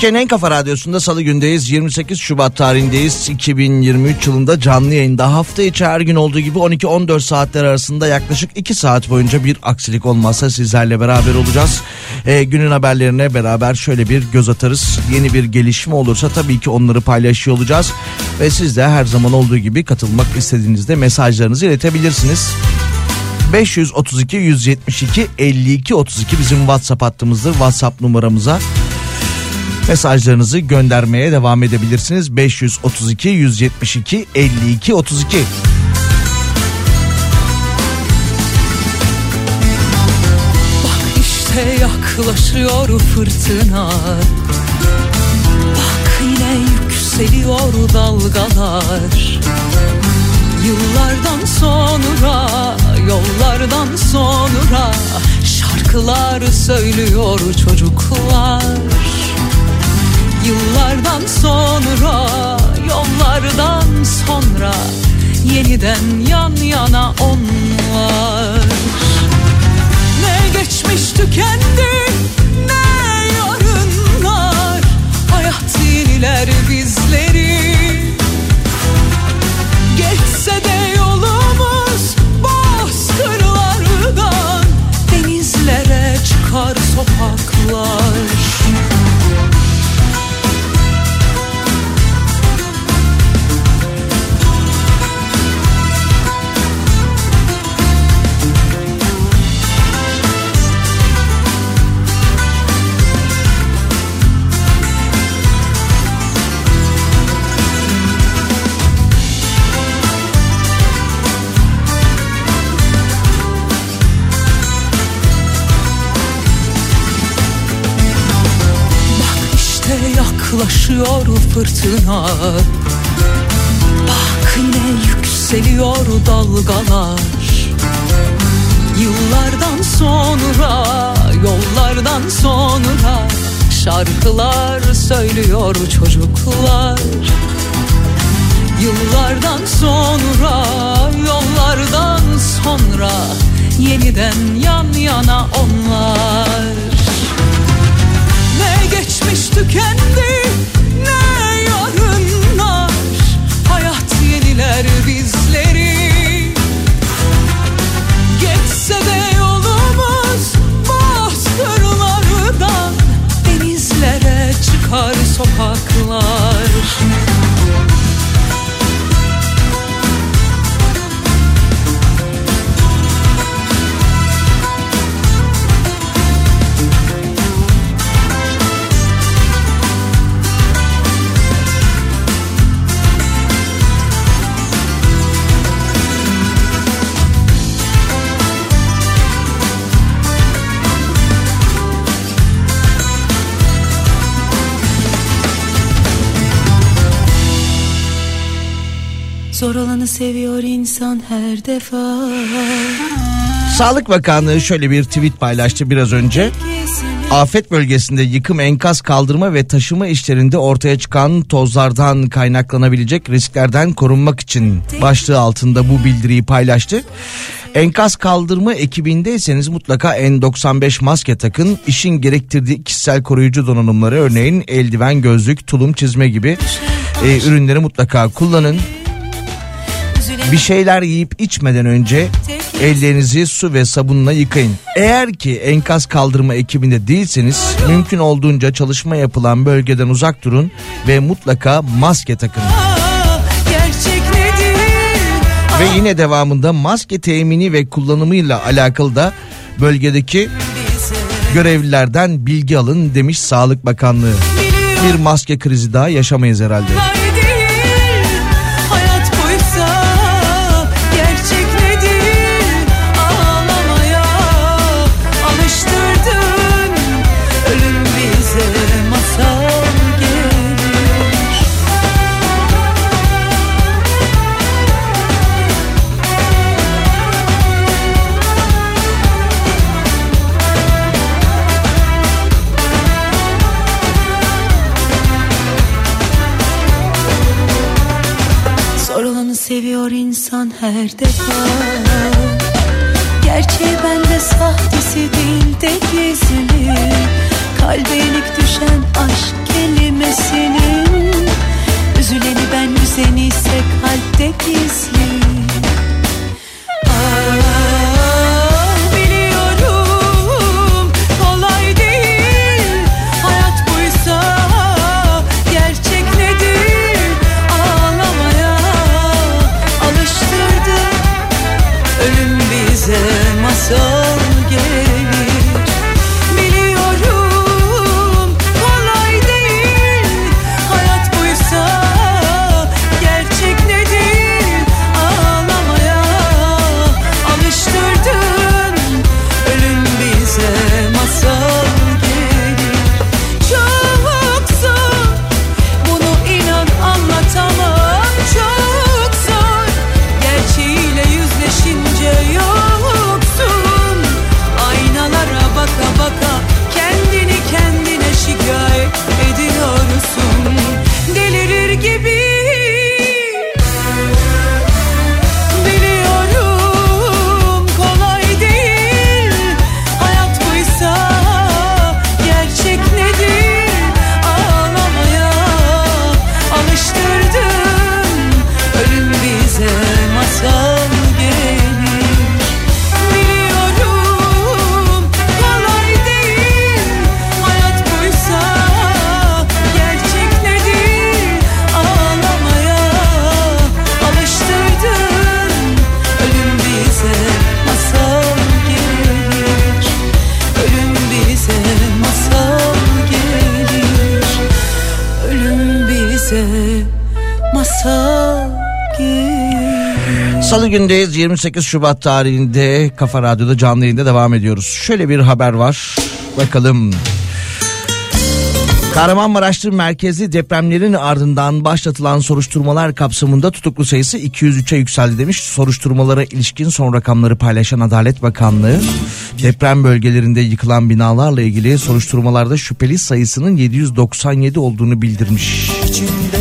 Türkiye'nin en kafa radyosunda salı gündeyiz. 28 Şubat tarihindeyiz. 2023 yılında canlı yayında hafta içi her gün olduğu gibi 12-14 saatler arasında yaklaşık 2 saat boyunca bir aksilik olmazsa sizlerle beraber olacağız. Ee, günün haberlerine beraber şöyle bir göz atarız. Yeni bir gelişme olursa tabii ki onları paylaşıyor olacağız. Ve siz de her zaman olduğu gibi katılmak istediğinizde mesajlarınızı iletebilirsiniz. 532 172 52 32 bizim WhatsApp hattımızdır. WhatsApp numaramıza mesajlarınızı göndermeye devam edebilirsiniz. 532 172 52 32. İşte yaklaşıyor fırtına Bak yine yükseliyor dalgalar Yıllardan sonra Yollardan sonra Şarkılar söylüyor çocuklar Yıllardan sonra Yollardan sonra Yeniden yan yana onlar. Ne geçmiş tükendi Ne yarınlar. Hayat yeniler bizleri. Geçse de yolumuz bozkırlardan Denizlere çıkar sokaklar yaklaşıyor fırtına. Bak yine yükseliyor dalgalar. Yıllardan sonra, yollardan sonra Şarkılar söylüyor çocuklar. Yıllardan sonra, yollardan sonra Yeniden yan yana onlar geçmiş tükendi. Ne yarınlar? Hayat yeniler bizleri Zor olanı seviyor insan her defa Sağlık Bakanlığı şöyle bir tweet paylaştı biraz önce. Afet bölgesinde yıkım, enkaz kaldırma ve taşıma işlerinde ortaya çıkan tozlardan kaynaklanabilecek risklerden korunmak için başlığı altında bu bildiriyi paylaştı. Enkaz kaldırma ekibindeyseniz mutlaka N95 maske takın. İşin gerektirdiği kişisel koruyucu donanımları örneğin eldiven, gözlük, tulum, çizme gibi e, ürünleri mutlaka kullanın. Bir şeyler yiyip içmeden önce ellerinizi su ve sabunla yıkayın. Eğer ki enkaz kaldırma ekibinde değilseniz mümkün olduğunca çalışma yapılan bölgeden uzak durun ve mutlaka maske takın. Ve yine devamında maske temini ve kullanımıyla alakalı da bölgedeki görevlilerden bilgi alın demiş Sağlık Bakanlığı. Bir maske krizi daha yaşamayız herhalde. Seviyor insan her defa. Gerçeği bende sahtesi değil de gizli. Kalbe yenik düşen aşk kelimesinin Üzüleni ben üzeni ise kalpte gizli. Ah, gündeyiz 28 Şubat tarihinde Kafa Radyo'da canlı yayında devam ediyoruz. Şöyle bir haber var. Bakalım. Kahramanmaraş'ta merkezi depremlerin ardından başlatılan soruşturmalar kapsamında tutuklu sayısı 203'e yükseldi demiş. Soruşturmalara ilişkin son rakamları paylaşan Adalet Bakanlığı deprem bölgelerinde yıkılan binalarla ilgili soruşturmalarda şüpheli sayısının 797 olduğunu bildirmiş.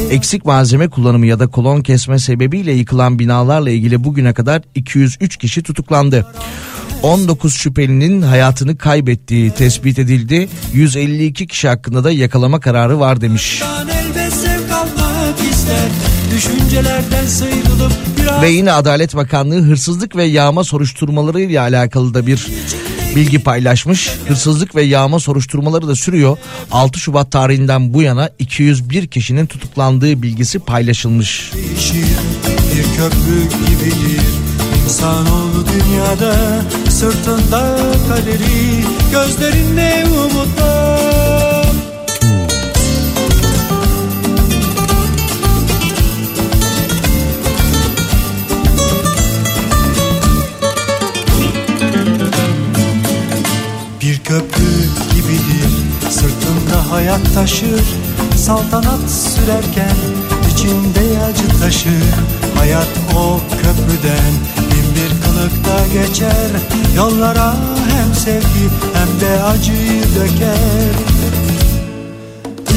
Eksik malzeme kullanımı ya da kolon kesme sebebiyle yıkılan binalarla ilgili bugüne kadar 203 kişi tutuklandı. 19 şüphelinin hayatını kaybettiği tespit edildi. 152 kişi hakkında da yakalama kararı var demiş. Ve yine Adalet Bakanlığı hırsızlık ve yağma soruşturmaları ile alakalı da bir bilgi paylaşmış. Hırsızlık ve yağma soruşturmaları da sürüyor. 6 Şubat tarihinden bu yana 201 kişinin tutuklandığı bilgisi paylaşılmış. Bir köprü gibidir İnsanoğlu dünyada Sırtında kaderi Gözlerinde umutlar hayat taşır Saltanat sürerken içinde acı taşır. Hayat o köprüden Bin bir kılıkta geçer. Yollara hem sevgi hem de acıyı döker.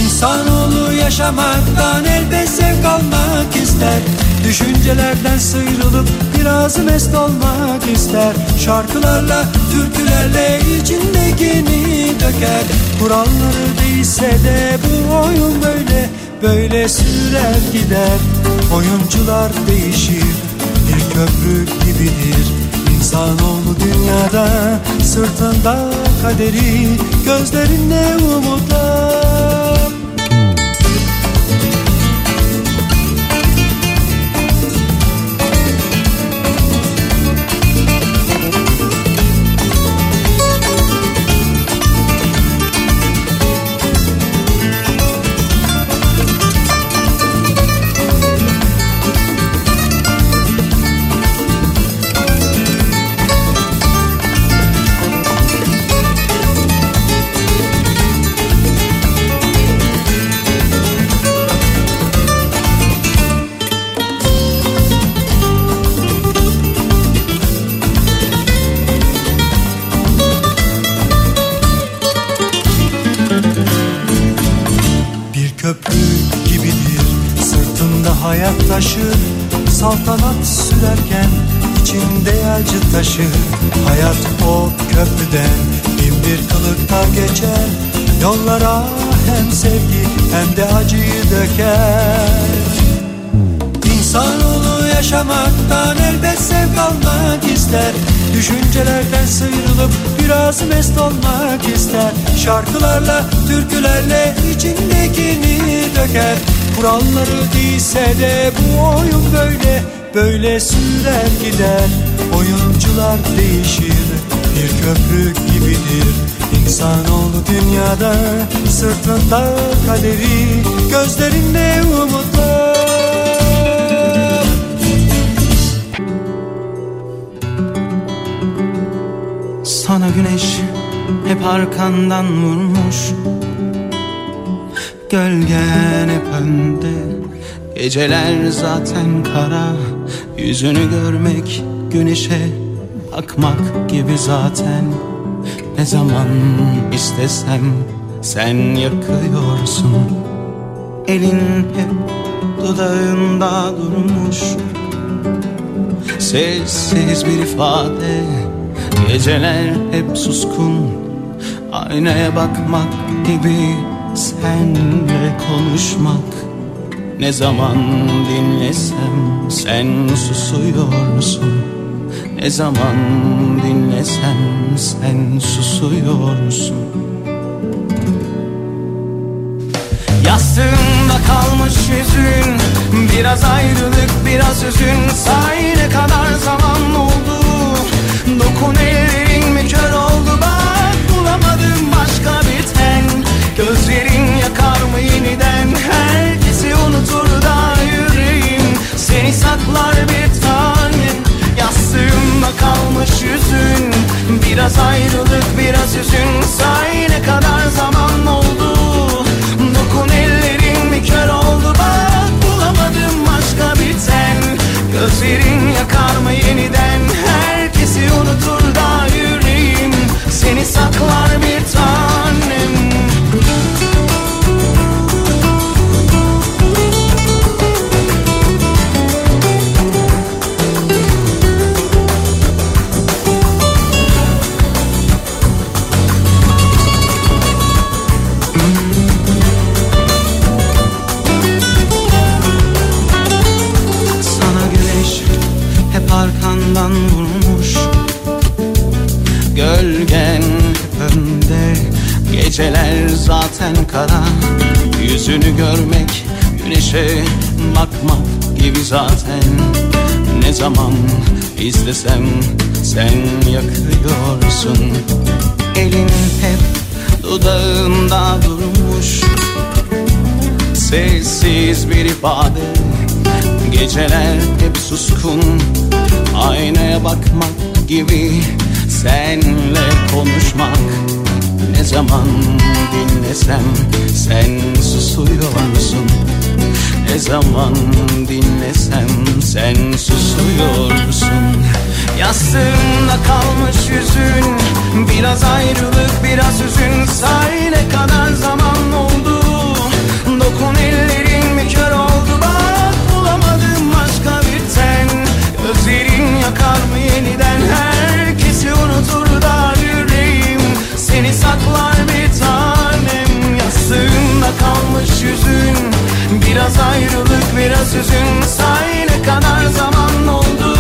İnsanoğlu yaşamaktan elbet zevk almak ister. Düşüncelerden sıyrılıp biraz mest olmak ister. Şarkılarla, türkülerle içindekini döker Kuralları değilse de bu oyun böyle. Böyle sürer gider Oyuncular değişir. Bir köprü gibidir İnsanoğlu dünyada. Sırtında kaderi Gözlerinde umutlar Taşır Saltanat sürerken içinde acı taşır Hayat o köprüden Bin bir kılıkta geçer. Yollara hem sevgi hem de acıyı döker. İnsanoğlu yaşamaktan elbet zevk almak ister. Düşüncelerden sıyrılıp biraz mest olmak ister. Şarkılarla, türkülerle içindekini döker Kuralları değilse de bu oyun böyle. Böyle sürer gider. Oyuncular değişir. Bir köprü gibidir. İnsanoğlu dünyada. Sırtında kaderi. Gözlerinde umutlar. Sana güneş hep arkandan vurmuş Gölgen hep önde. Geceler zaten kara Yüzünü görmek güneşe bakmak gibi zaten. Ne zaman istesem sen yakıyorsun. Elin hep dudağında durmuş. Sessiz bir ifade Geceler hep suskun. Aynaya bakmak gibi Senle konuşmak Ne zaman dinlesem Sen susuyorsun Ne zaman dinlesem Sen susuyorsun Yastığında kalmış yüzün Biraz ayrılık biraz üzün. Say ne kadar zaman oldu Dokun ellerin mi kör oldu? Bak bulamadım başka bir ten Gözlerin yakar mı yeniden? Herkesi unutur da yüreğim. Seni saklar bir tanem Yastığımda kalmış yüzün. Biraz ayrılık biraz üzün. Say ne kadar zaman oldu? Dokun ellerin mi kör oldu. Bak bulamadım başka bir ten Gözlerin yakar mı yeniden? Herkesi unutur da yüreğim. Seni saklar bir tanem Geceler zaten kara. Yüzünü görmek güneşe bakmak gibi zaten. Ne zaman izlesem sen yakıyorsun. Elin hep dudağında durmuş. Sessiz bir ifade. Geceler hep suskun. Aynaya bakmak gibi Senle konuşmak Ne zaman dinlesem Sen susuyorsun Ne zaman dinlesem Sen susuyorsun Yastığında kalmış yüzün Biraz ayrılık biraz hüzün. Say ne kadar zaman Biraz ayrılık biraz hüzün Say ne kadar zaman oldu.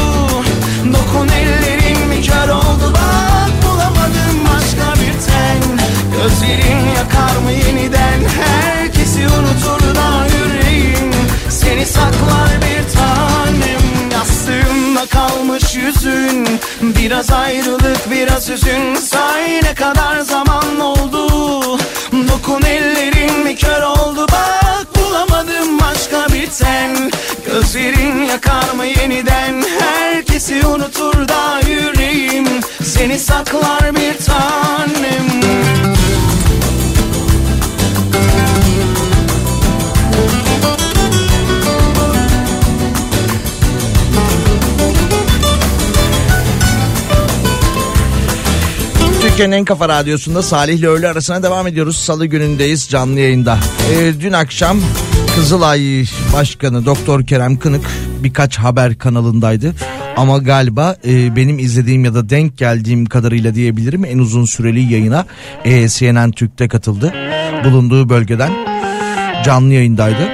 Dokun ellerin mi kör oldu. Bak bulamadım başka bir ten. Gözlerin yakar mı yeniden? Herkesi unutur da yüreğim. Seni saklar bir tanem. Yastığımda kalmış yüzün. Biraz ayrılık biraz hüzün Say ne kadar zaman oldu. Dokun ellerin mi kör oldu. Bak bulamadım başka bir ten Gözlerin yakar mı yeniden? Herkesi unutur da yüreğim. Seni saklar bir tanem Türkiye'nin en kafa radyosunda Salih ile öğle arasına devam ediyoruz. Salı günündeyiz canlı yayında. Ee, dün akşam Kızılay Başkanı Doktor Kerem Kınık birkaç haber kanalındaydı. Ama galiba e, benim izlediğim ya da denk geldiğim kadarıyla diyebilirim en uzun süreli yayına e, CNN Türk'te katıldı. Bulunduğu bölgeden canlı yayındaydı.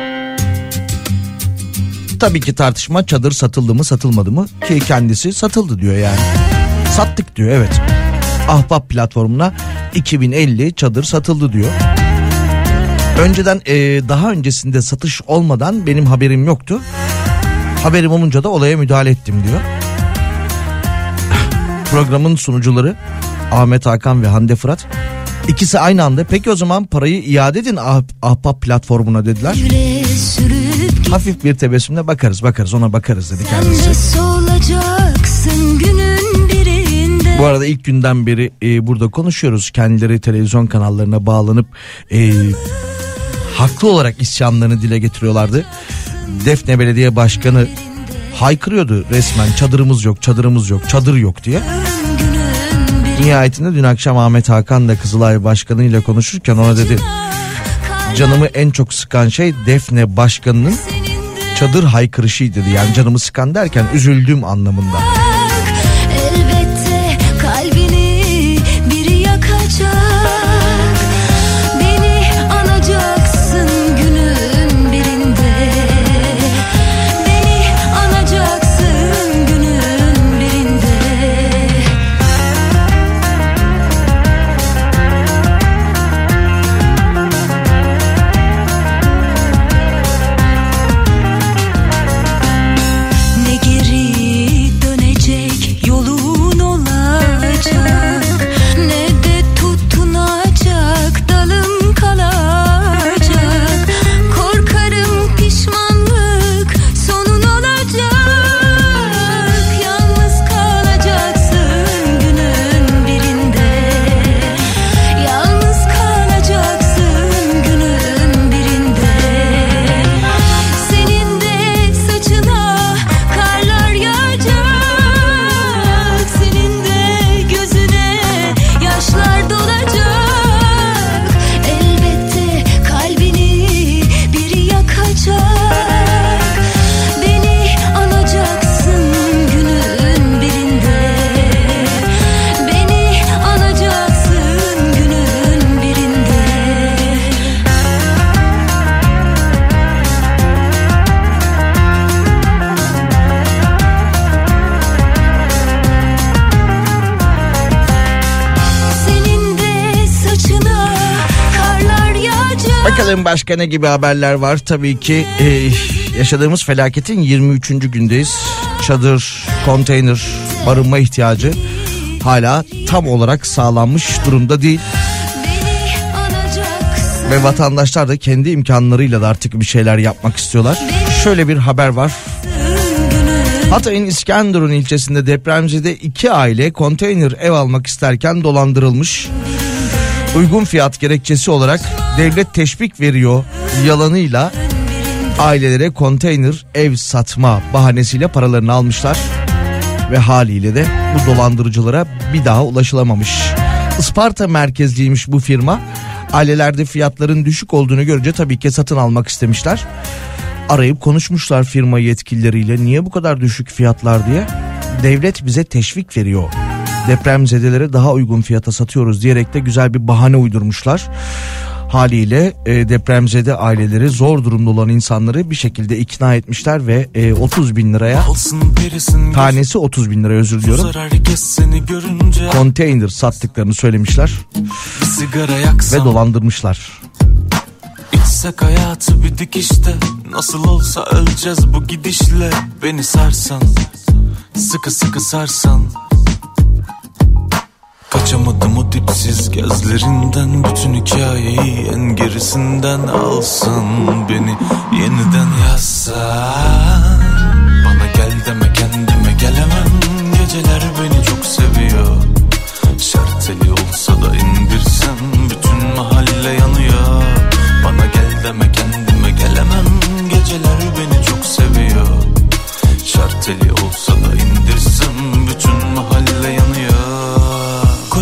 Tabii ki tartışma çadır satıldı mı satılmadı mı ki kendisi satıldı diyor yani. Sattık diyor evet. Ahbap platformuna 2050 çadır satıldı diyor. Önceden e, daha öncesinde satış olmadan benim haberim yoktu. Haberim olunca da olaya müdahale ettim diyor. Programın sunucuları Ahmet Hakan ve Hande Fırat ikisi aynı anda peki o zaman parayı iade edin ah, Ahbap platformuna dediler. Hafif bir tebessümle bakarız bakarız ona bakarız dedi kendisi. Bu arada ilk günden beri e, burada konuşuyoruz. Kendileri televizyon kanallarına bağlanıp e, haklı olarak isyanlarını dile getiriyorlardı. Defne Belediye Başkanı haykırıyordu resmen çadırımız yok çadırımız yok çadır yok diye. Nihayetinde dün akşam Ahmet Hakan da Kızılay Başkanı ile konuşurken ona dedi canımı en çok sıkan şey Defne Başkanı'nın çadır haykırışıydı dedi. Yani canımı sıkan derken üzüldüğüm anlamında. Başka ne gibi haberler var. Tabii ki e, yaşadığımız felaketin 23. gündeyiz. Çadır, konteyner, barınma ihtiyacı hala tam olarak sağlanmış durumda değil. Beni Ve vatandaşlar da kendi imkanlarıyla da artık bir şeyler yapmak istiyorlar. Şöyle bir haber var. Hatay'ın İskenderun ilçesinde depremzede iki aile konteyner ev almak isterken dolandırılmış. Uygun fiyat gerekçesi olarak devlet teşvik veriyor yalanıyla ailelere konteyner ev satma bahanesiyle paralarını almışlar. Ve haliyle de bu dolandırıcılara bir daha ulaşılamamış. Isparta merkezliymiş bu firma. Ailelerde fiyatların düşük olduğunu görünce tabii ki satın almak istemişler arayıp konuşmuşlar firma yetkilileriyle niye bu kadar düşük fiyatlar diye. Devlet bize teşvik veriyor. Depremzedelere daha uygun fiyata satıyoruz diyerek de güzel bir bahane uydurmuşlar. Haliyle e, depremzede aileleri zor durumda olan insanları bir şekilde ikna etmişler ve e, 30 bin liraya tanesi 30 bin lira özür diliyorum. Konteyner sattıklarını söylemişler ve dolandırmışlar. İçsek hayatı bir dikişte Nasıl olsa öleceğiz bu gidişle Beni sarsan Sıkı sıkı sarsan Kaçamadım o dipsiz gözlerinden. Bütün hikayeyi en gerisinden alsın Beni. Yeniden yazsan. Bana gel deme kendime gelemem. Geceler beni çok seviyor. Şarteli olsa da indirsem Bütün mahalle yanıyor. Bana gel deme kendime gelemem. Geceler beni çok seviyor. Şarteli olsa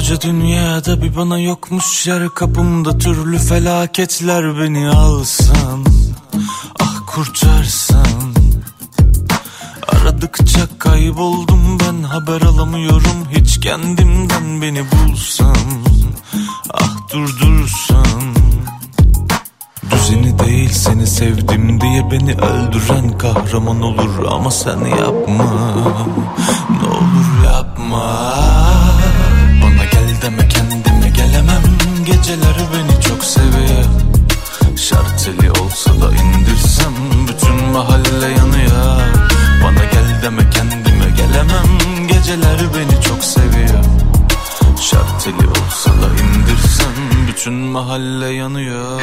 Koca dünyada bir bana yokmuş yer. Kapımda türlü felaketler beni alsan Ah kurtarsan Aradıkça kayboldum ben. Haber alamıyorum. Hiç kendimden beni bulsan Ah durdursan Düzeni değil seni sevdim diye beni öldüren kahraman olur. Ama sen yapma. Ne olur yapma deme kendime gelemem. Geceler beni çok seviyor. Şarteli olsa da indirsem Bütün mahalle yanıyor. Bana gel deme kendime gelemem. Geceler beni çok seviyor. Şarteli olsa da indirsem Bütün mahalle yanıyor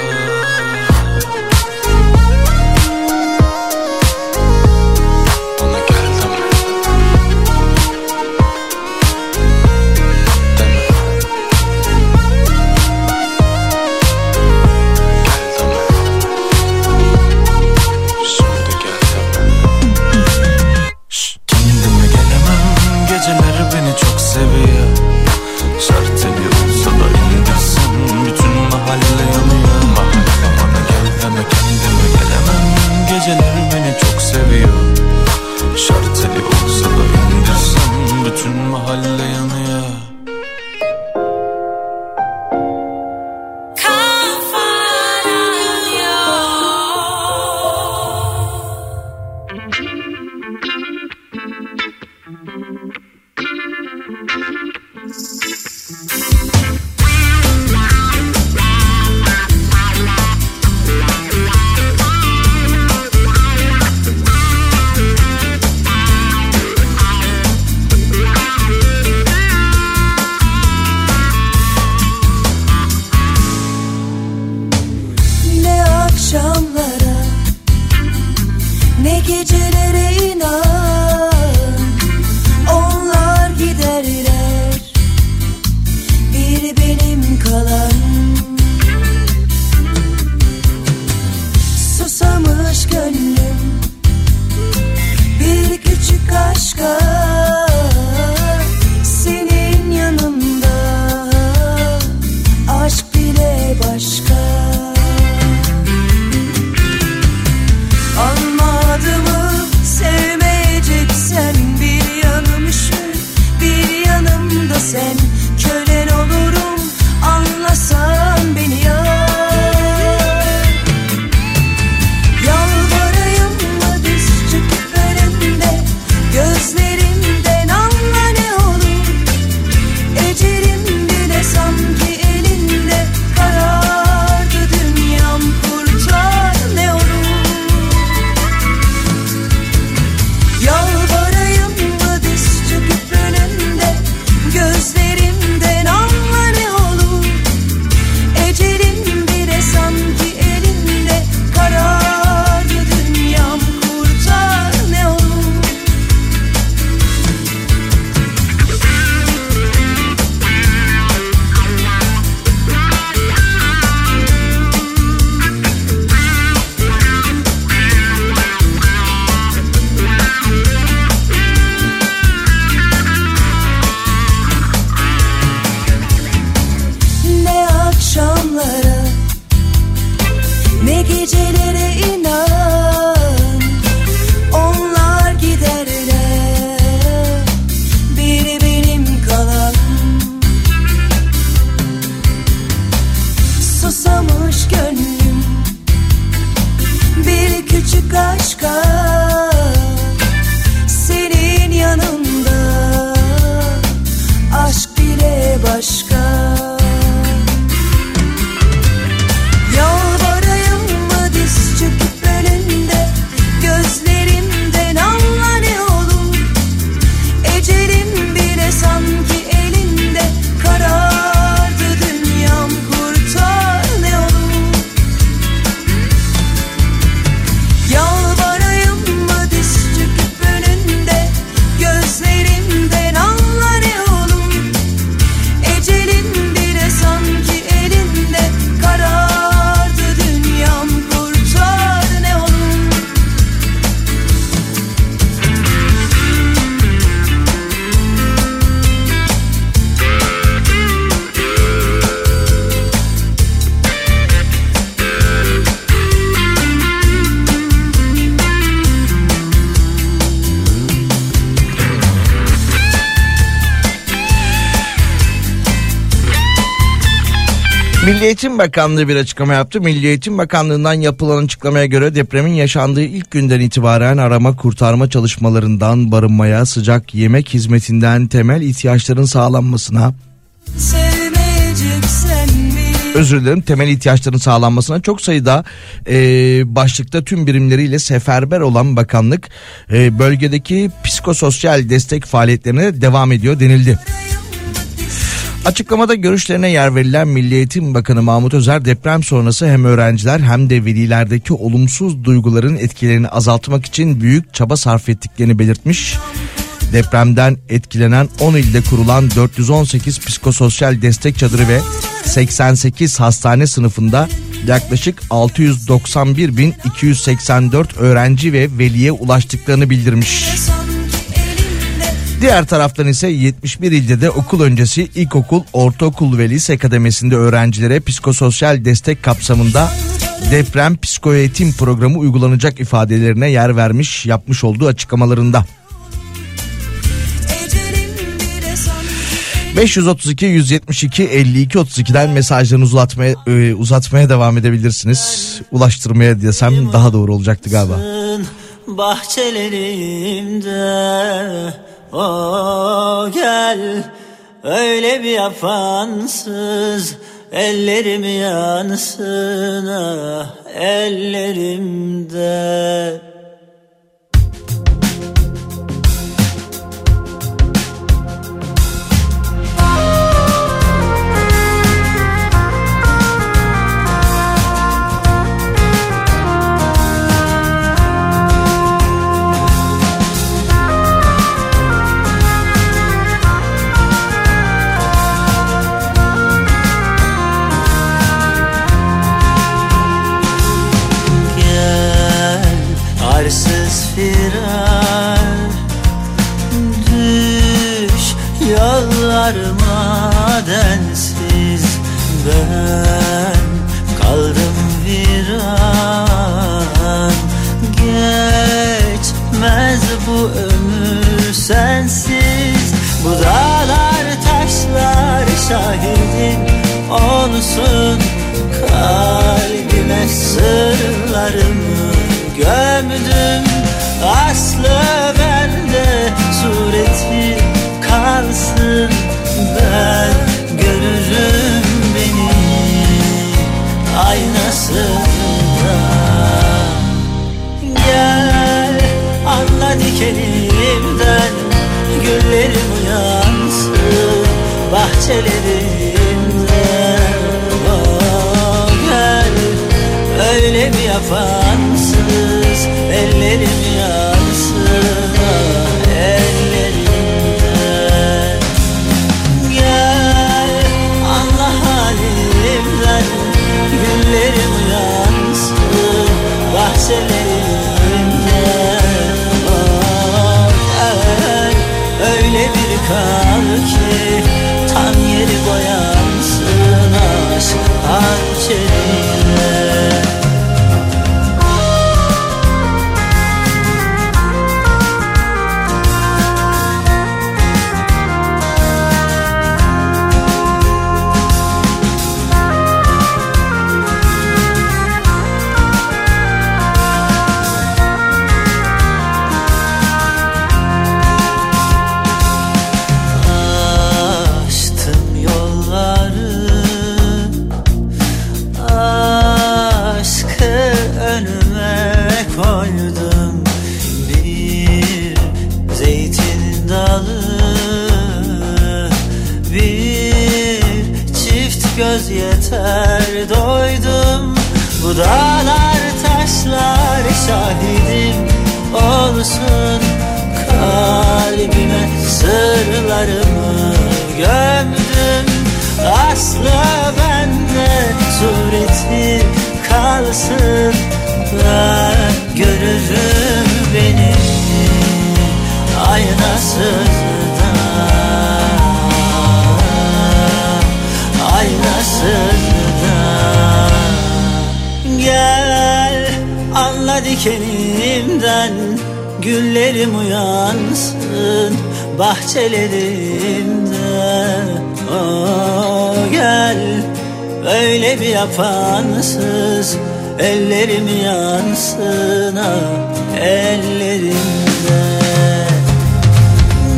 Milli Eğitim Bakanlığı bir açıklama yaptı. Milli Eğitim Bakanlığı'ndan yapılan açıklamaya göre depremin yaşandığı ilk günden itibaren arama kurtarma çalışmalarından barınmaya, sıcak yemek hizmetinden temel ihtiyaçların sağlanmasına, özür dilerim temel ihtiyaçların sağlanmasına çok sayıda e, başlıkta tüm birimleriyle seferber olan bakanlık e, bölgedeki psikososyal destek faaliyetlerine devam ediyor denildi. Açıklamada görüşlerine yer verilen Milli Eğitim Bakanı Mahmut Özer deprem sonrası hem öğrenciler hem de velilerdeki olumsuz duyguların etkilerini azaltmak için büyük çaba sarf ettiklerini belirtmiş. Depremden etkilenen 10 ilde kurulan 418 psikososyal destek çadırı ve 88 hastane sınıfında yaklaşık 691.284 öğrenci ve veliye ulaştıklarını bildirmiş. Diğer taraftan ise 71 ilde de okul öncesi ilkokul, ortaokul ve lise kademesinde öğrencilere psikososyal destek kapsamında deprem psikoeğitim programı uygulanacak ifadelerine yer vermiş yapmış olduğu açıklamalarında. Ecelim bile sanki 532 172 52 32'den mesajlarınızı uzatmaya, e, uzatmaya devam edebilirsiniz. Ulaştırmaya desem daha doğru olacaktı galiba. bahçelerimde o gel öyle bir yapansız ellerim yansın ah ellerimde olsun Kalbime sırlarımı gömdüm. Aslı bende sureti kalsın. Ben görürüm beni aynasında. Gel anla dikenimden Güllerim uyansın bahçelerimde yapansız Ellerim yansın ellerimden Gel anla halimden Güllerim uyansın bahçelerimde şahidim olsun Kalbime sırlarımı gömdüm. Aslı bende sureti kalsın Ben görürüm beni. Aynasızda dikenimden Güllerim uyansın bahçelerimde Oh gel Öyle bir yapansız Ellerim yansın ah ellerimde.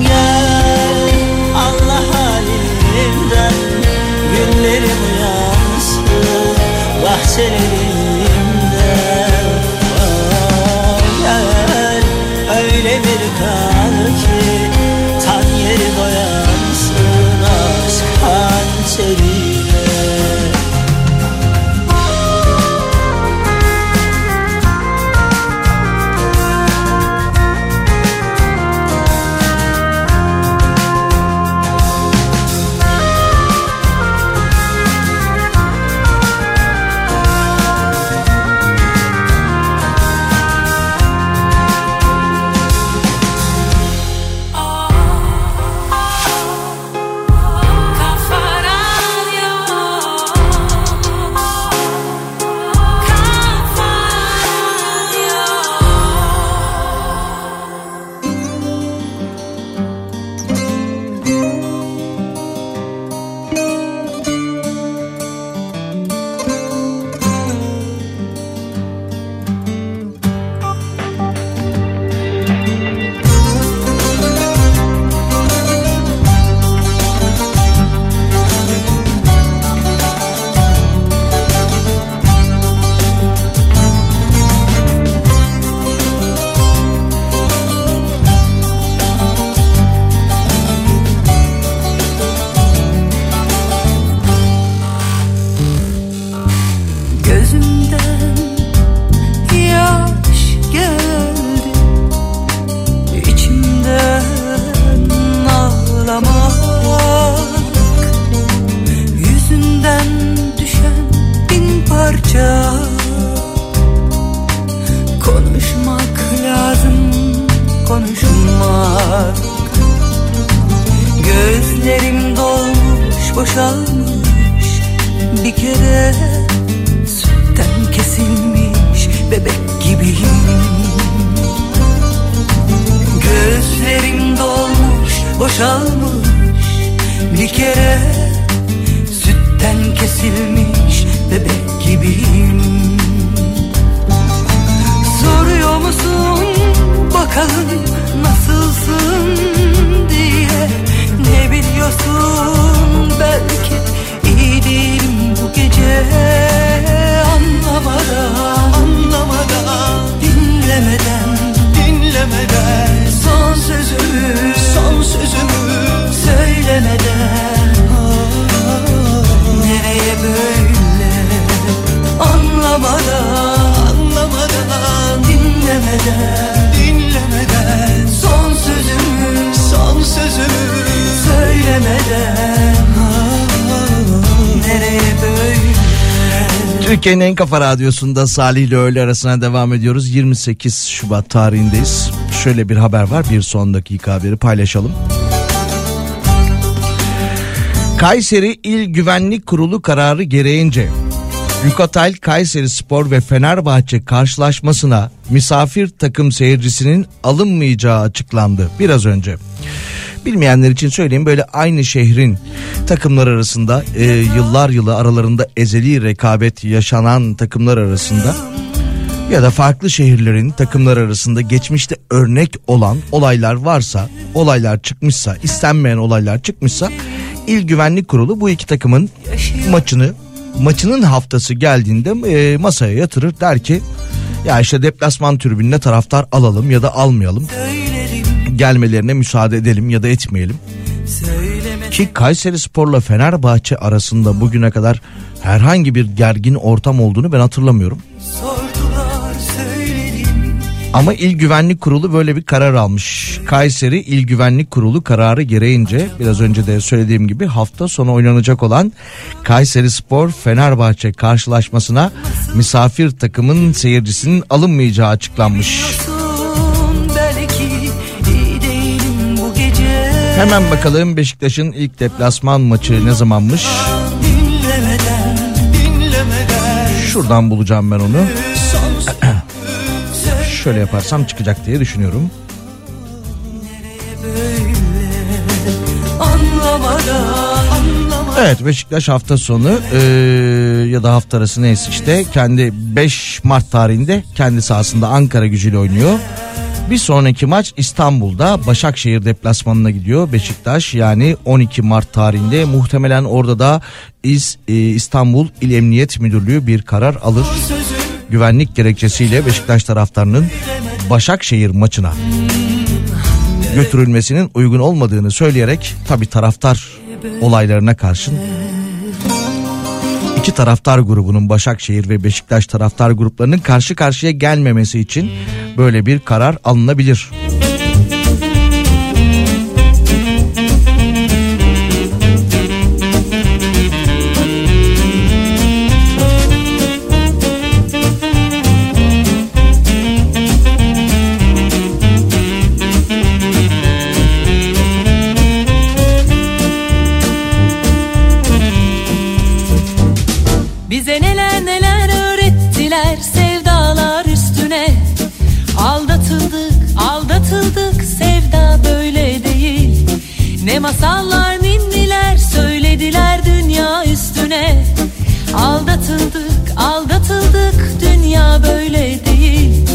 Gel Allah halimden Günlerim uyansın bahçelerimde Türkiye'nin en kafa radyosunda Salih ile öğle arasına devam ediyoruz. 28 Şubat tarihindeyiz. Şöyle bir haber var bir son dakika haberi paylaşalım. Kayseri İl Güvenlik Kurulu kararı gereğince Yukatel Kayseri Spor ve Fenerbahçe karşılaşmasına misafir takım seyircisinin alınmayacağı açıklandı biraz önce. Bilmeyenler için söyleyeyim böyle aynı şehrin takımlar arasında e, yıllar yılı aralarında ezeli rekabet yaşanan takımlar arasında ya da farklı şehirlerin takımlar arasında geçmişte örnek olan olaylar varsa, olaylar çıkmışsa, istenmeyen olaylar çıkmışsa İl Güvenlik Kurulu bu iki takımın maçını maçının haftası geldiğinde e, masaya yatırır der ki ya işte deplasman tribününe taraftar alalım ya da almayalım. Gelmelerine müsaade edelim ya da etmeyelim. Ki Kayseri Spor'la Fenerbahçe arasında bugüne kadar herhangi bir gergin ortam olduğunu ben hatırlamıyorum. Ama İl Güvenlik Kurulu böyle bir karar almış. Kayseri İl Güvenlik Kurulu kararı gereğince biraz önce de söylediğim gibi hafta sonu oynanacak olan Kayseri Spor Fenerbahçe karşılaşmasına misafir takımın seyircisinin alınmayacağı açıklanmış. Son Hemen bakalım Beşiktaş'ın ilk deplasman maçı ne zamanmış? Şuradan bulacağım ben onu. Şöyle yaparsam çıkacak diye düşünüyorum. Evet Beşiktaş hafta sonu e, ya da hafta arası neyse işte kendi 5 Mart tarihinde kendi sahasında Ankara gücüyle oynuyor. Bir sonraki maç İstanbul'da Başakşehir deplasmanına gidiyor Beşiktaş yani 12 Mart tarihinde muhtemelen orada da İz, e, İstanbul İl Emniyet Müdürlüğü bir karar alır. Güvenlik gerekçesiyle Beşiktaş taraftarının Başakşehir maçına götürülmesinin uygun olmadığını söyleyerek tabi taraftar olaylarına karşın iki taraftar grubunun Başakşehir ve Beşiktaş taraftar gruplarının karşı karşıya gelmemesi için böyle bir karar alınabilir. Masallar ninniler söylediler dünya üstüne. Aldatıldık aldatıldık dünya böyle değil.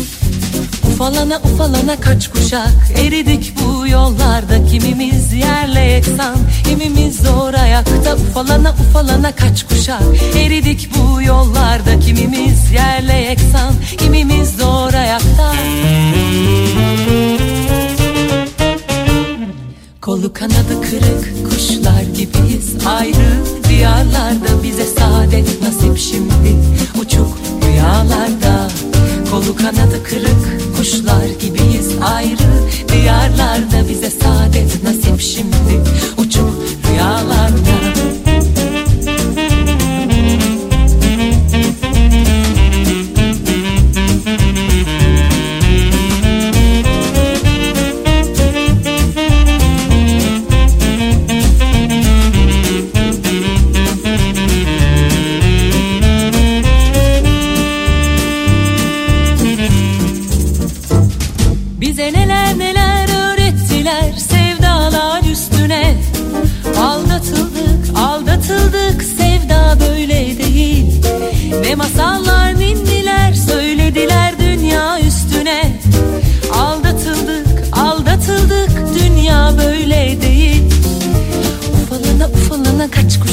Ufalana ufalana kaç kuşak eridik bu yollarda. Kimimiz yerle yeksan kimimiz zor ayakta. Ufalana ufalana kaç kuşak eridik bu yollarda. Kimimiz yerle yeksan kimimiz zor ayakta Kolu kanadı kırık. Kuşlar gibiyiz ayrı diyarlarda. Bize saadet nasip şimdi. Uçuk rüyalarda. Kolu kanadı kırık. Kuşlar gibiyiz ayrı diyarlarda. Bize saadet nasip şimdi. Uçuk rüyalarda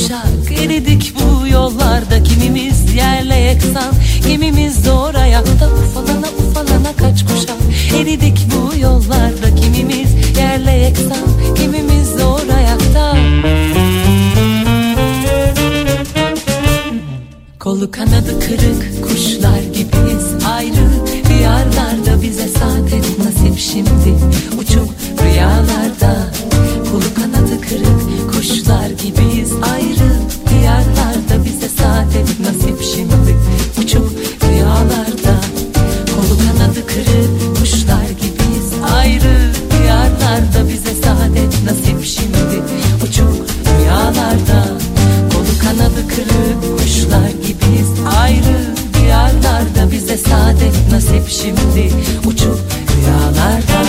kuşak eridik bu yollarda Kimimiz yerle yeksan kimimiz zor ayakta Ufalana ufalana kaç kuşak. Eridik bu yollarda Kimimiz yerle yeksan kimimiz zor ayakta Kolu kanadı kırık kuşlar gibiyiz ayrı Diyarlarda bize saadet nasip şimdi. Uçuk rüyalarda Kolu kanadı kırık kuşlar gibiyiz kırık kuşlar gibiyiz. Ayrı Diyarlarda bize saadet nasip şimdi. Uçuk rüyalarda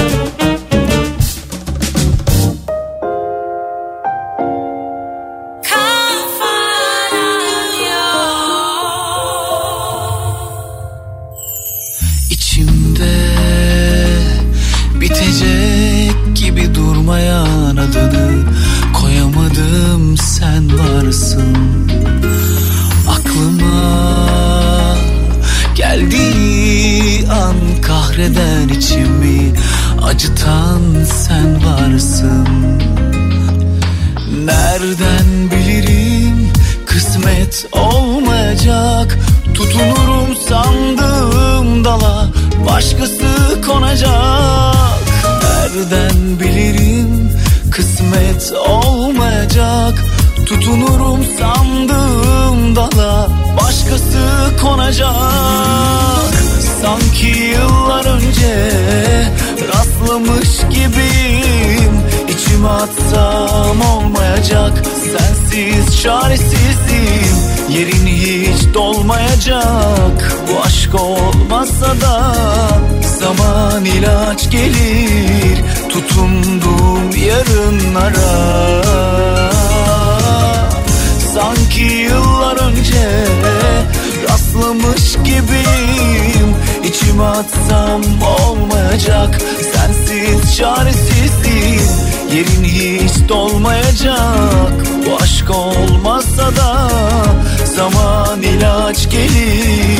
konacak Sanki yıllar önce rastlamış gibiyim. İçime atsam olmayacak. Sensiz çaresizim. Yerin hiç dolmayacak. Bu aşk olmasa da Zaman ilaç gelir. Tutunduğum yarınlara Sanki yıllar önce rastlamış gibiyim. İçime atsam olmayacak. Sensiz çaresizliğim Yerin hiç dolmayacak. Bu aşk olmazsa da Zaman ilaç gelir.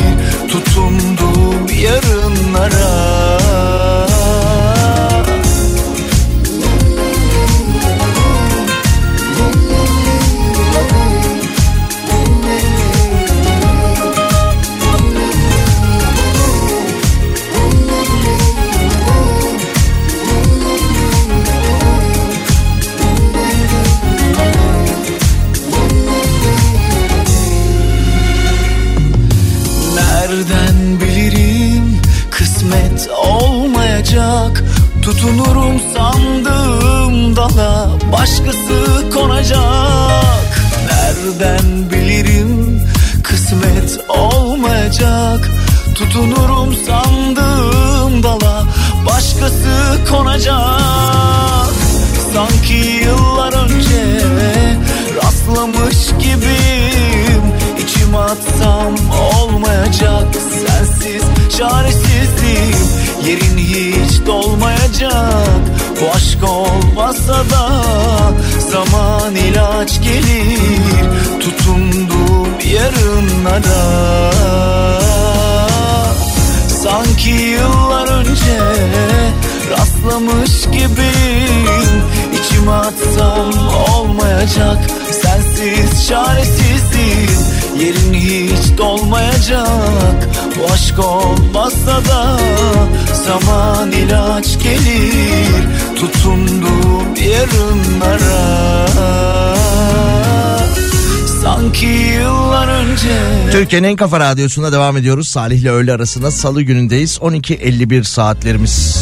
Tutunduğum yarınlara Tutunurum sandığım dala başkası konacak. Nereden bilirim kısmet olmayacak? Tutunurum sandığım dala başkası konacak. Sanki yıllar önce rastlamış gibiyim. İçime atsam olmayacak. Sensiz çaresizliğim Yerin hiç dolmayacak. Bu aşk olmazsa da Zaman ilaç gelir. Tutunduğum yarınlara Sanki yıllar önce rastlamış gibiyim. İçime atsam olmayacak. Sensiz çaresizliğim Yerin hiç dolmayacak bu aşk olmazsa da Zaman ilaç gelir tutunduğum yarınlara Sanki yıllar önce Türkiye'nin en kafa radyosunda devam ediyoruz. Salih ile öğle arasında salı günündeyiz. 12.51 saatlerimiz.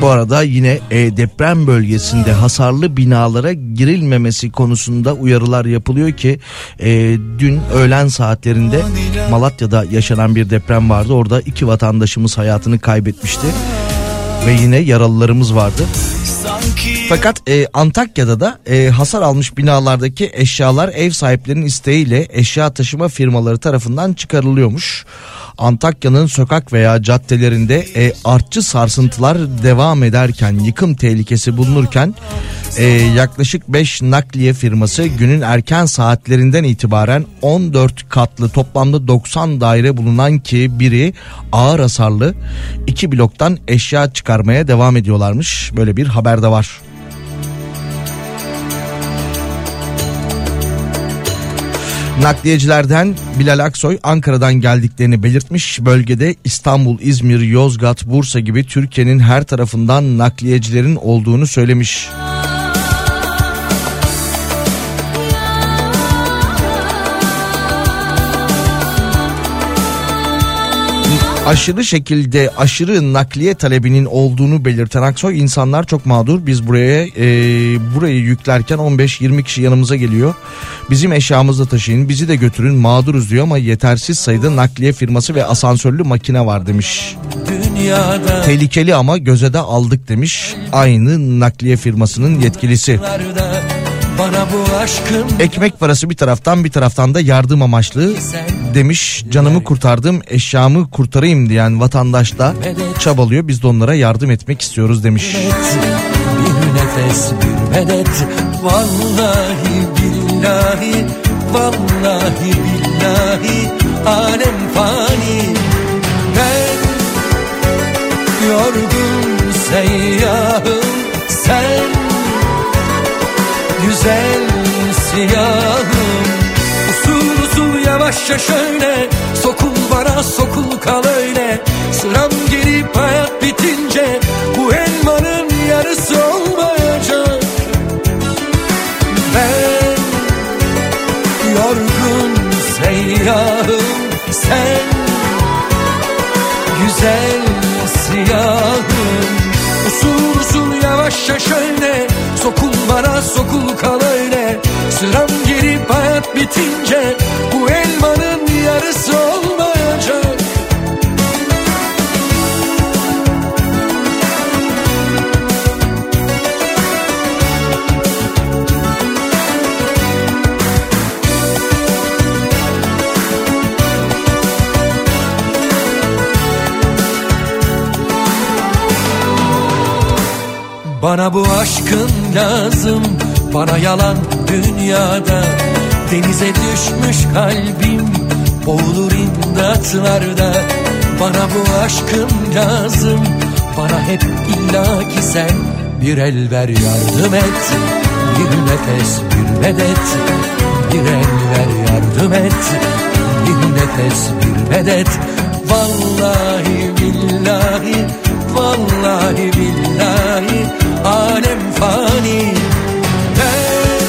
Bu arada yine e, deprem bölgesinde hasarlı binalara girilmemesi konusunda uyarılar yapılıyor ki e, dün öğlen saatlerinde Malatya'da yaşanan bir deprem vardı. Orada iki vatandaşımız hayatını kaybetmişti ve yine yaralılarımız vardı. Fakat e, Antakya'da da e, hasar almış binalardaki eşyalar ev sahiplerinin isteğiyle eşya taşıma firmaları tarafından çıkarılıyormuş. Antakya'nın sokak veya caddelerinde e, artçı sarsıntılar devam ederken yıkım tehlikesi bulunurken e, yaklaşık 5 nakliye firması günün erken saatlerinden itibaren 14 katlı toplamda 90 daire bulunan ki biri ağır hasarlı iki bloktan eşya çıkarmaya devam ediyorlarmış. Böyle bir haber de var. Nakliyecilerden Bilal Aksoy Ankara'dan geldiklerini belirtmiş. Bölgede İstanbul, İzmir, Yozgat, Bursa gibi Türkiye'nin her tarafından nakliyecilerin olduğunu söylemiş. Aşırı şekilde aşırı nakliye talebinin olduğunu belirten Aksoy insanlar çok mağdur. Biz buraya e, burayı yüklerken 15-20 kişi yanımıza geliyor. Bizim eşyamızı taşıyın bizi de götürün mağduruz diyor ama yetersiz sayıda nakliye firması ve asansörlü makine var demiş. Dünyada Tehlikeli ama göze de aldık demiş aynı nakliye firmasının yetkilisi. Nerede bana bu aşkın Ekmek parası bir taraftan bir taraftan da yardım amaçlı demiş. Canımı kurtardım eşyamı kurtarayım diyen vatandaş da çabalıyor. Biz de onlara yardım etmek istiyoruz demiş. bir nefes bir medet Vallahi billahi vallahi billahi alem fani Ben yorgun seyyahım sen güzel siyahım. Usul usul yavaşça şöyle. Sokul bana sokul kal öyle. Sıram gelip hayat bitince Bu elmanın yarısı olmayacak. Ben yorgun seyyahım. Sen güzel Usul yavaşça şöyle Sokul bana sokul kal öyle. Sıram gelip hayat bitince Bu elmanın yarısı olmayacak Bana bu aşkın lazım Bana yalan dünyada. Denize düşmüş kalbim Boğulur imdatlarda. Bana bu aşkın lazım Bana hep illaki sen Bir el ver yardım et. Bir nefes bir medet Bir el ver yardım et. Bir nefes bir medet. Vallahi billahi Vallahi billahi Alem fani. Ben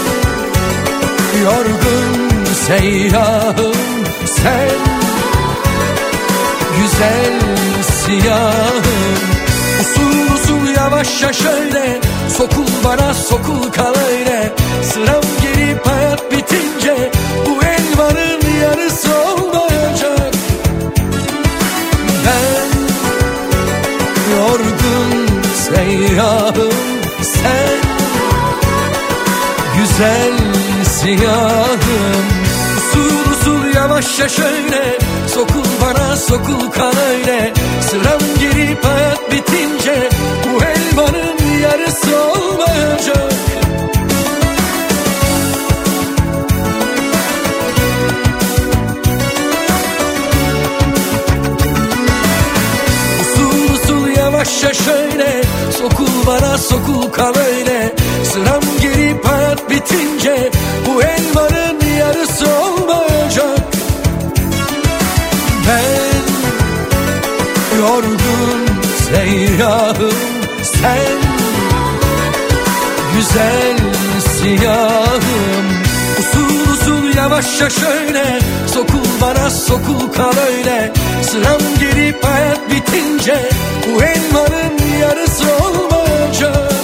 yorgun seyyahım Sen. Güzel siyahım. Usul usul yavaşça şöyle. Sokul bana sokul kal öyle. Sıram gelip hayat bitince Bu elvanın yarısı olmayacak seyyahım Sen güzel siyahım. Usul usul yavaşça şöyle Sokul bana sokul kal öyle. Sıram gelip hayat bitince Bu elmanın yarısı olmayacak yavaşça şöyle Sokul bana sokul kal öyle. Sıram gelip hayat bitince Bu elmanın yarısı olmayacak. Ben yorgun seyyahım Sen güzel siyahım. Usul usul yavaşça şöyle Sokul bana sokul kal öyle. Sıram gelip hayat bitince Bu elmanın yarısı olmayacak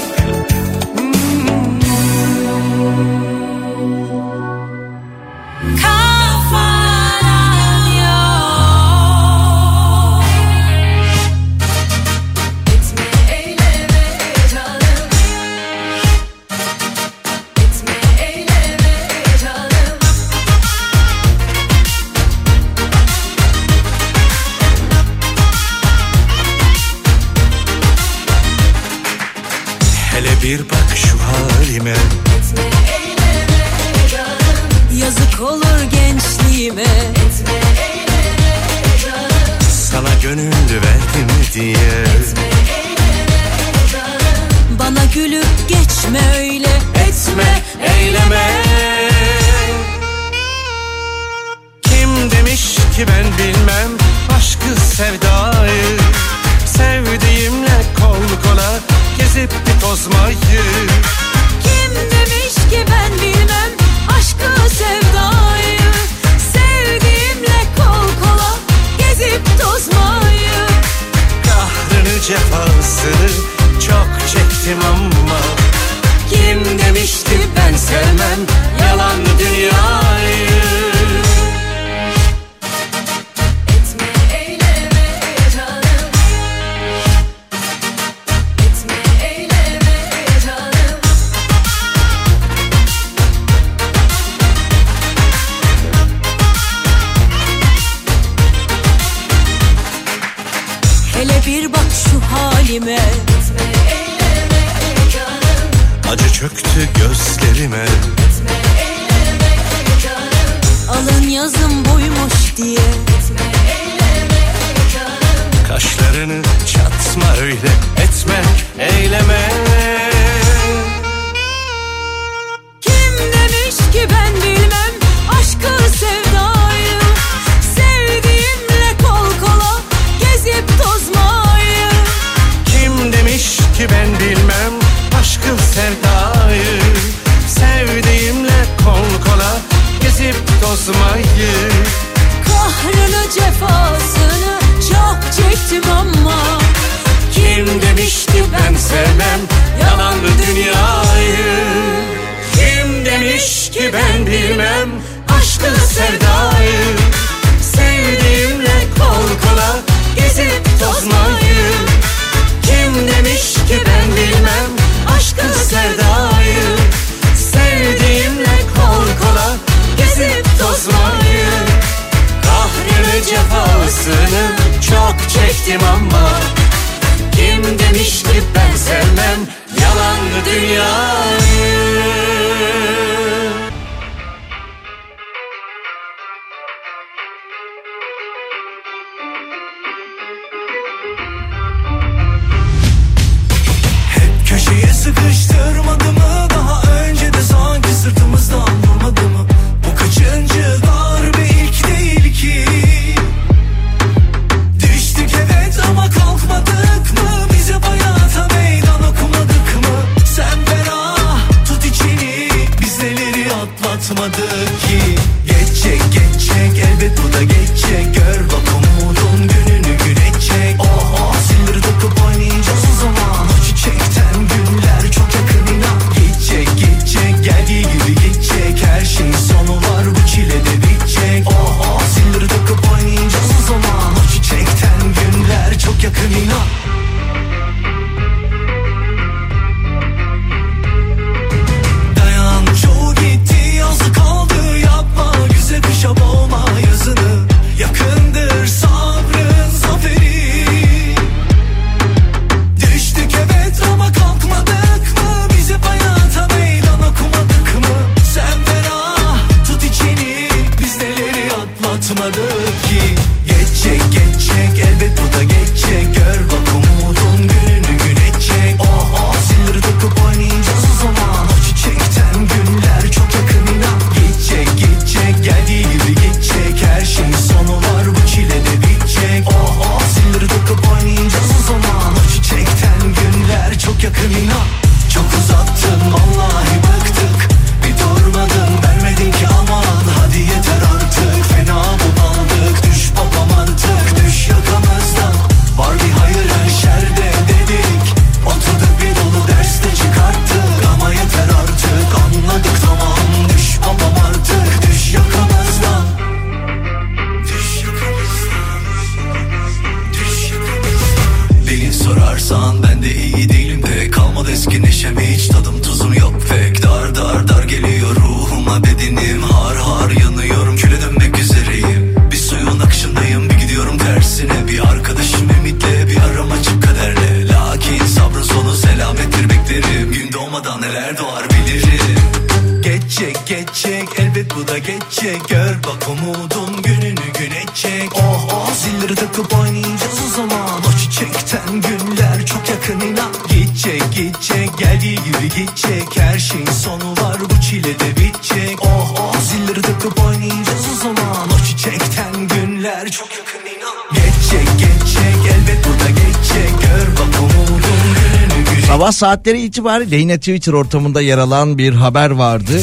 saatleri itibariyle yine Twitter ortamında yer alan bir haber vardı.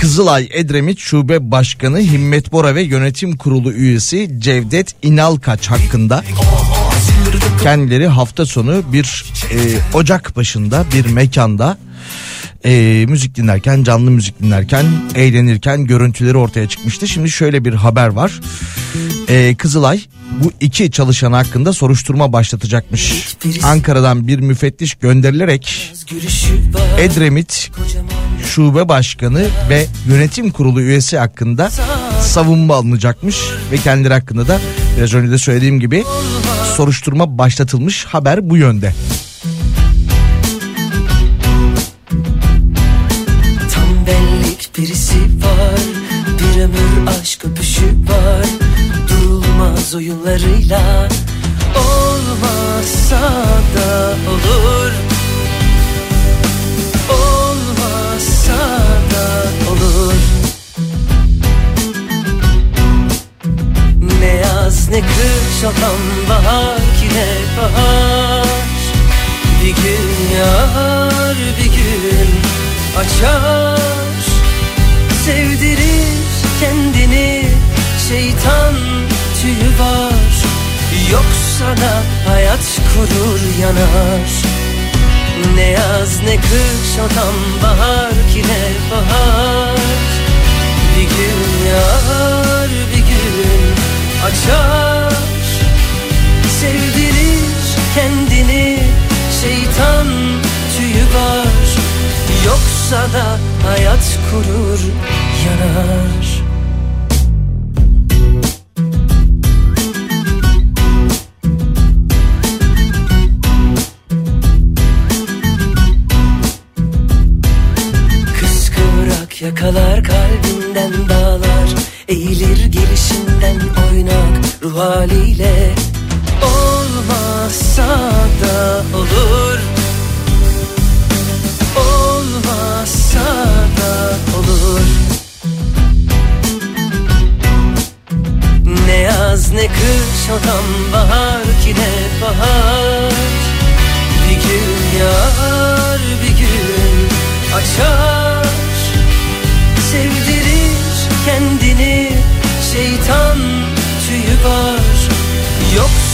Kızılay Edremit Şube Başkanı Himmet Bora ve Yönetim Kurulu üyesi Cevdet İnalkaç hakkında kendileri hafta sonu bir e, ocak başında bir mekanda e, müzik dinlerken canlı müzik dinlerken eğlenirken görüntüleri ortaya çıkmıştı. Şimdi şöyle bir haber var. E, Kızılay bu iki çalışan hakkında soruşturma başlatacakmış. Ankara'dan bir müfettiş gönderilerek Edremit Şube Başkanı ve Yönetim Kurulu üyesi hakkında savunma alınacakmış ve kendileri hakkında da biraz önce de söylediğim gibi soruşturma başlatılmış haber bu yönde. Tam benlik birisi var, bir ömür aşk öpüşü var olmaz oyunlarıyla Olmazsa da olur. Olmazsa da olur. Ne yaz ne kış olan bahar ki ne bahar. Bir gün yağar bir gün açar. Sevdirir kendini şeytan gerçeği var. Yok sana hayat kurur yanar. Ne yaz ne kış adam bahar ki ne bahar. Bir gün yağar bir gün açar. Sevdirir kendini şeytan tüyü var. Yoksa da hayat kurur yanar. Yakalar kalbinden dağlar Eğilir gelişinden oynak ruh haliyle. Olmazsa da olur. Olmazsa da olur. Ne yaz ne kış olan bahar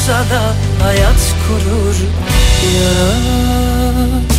Da hayat kurur yanar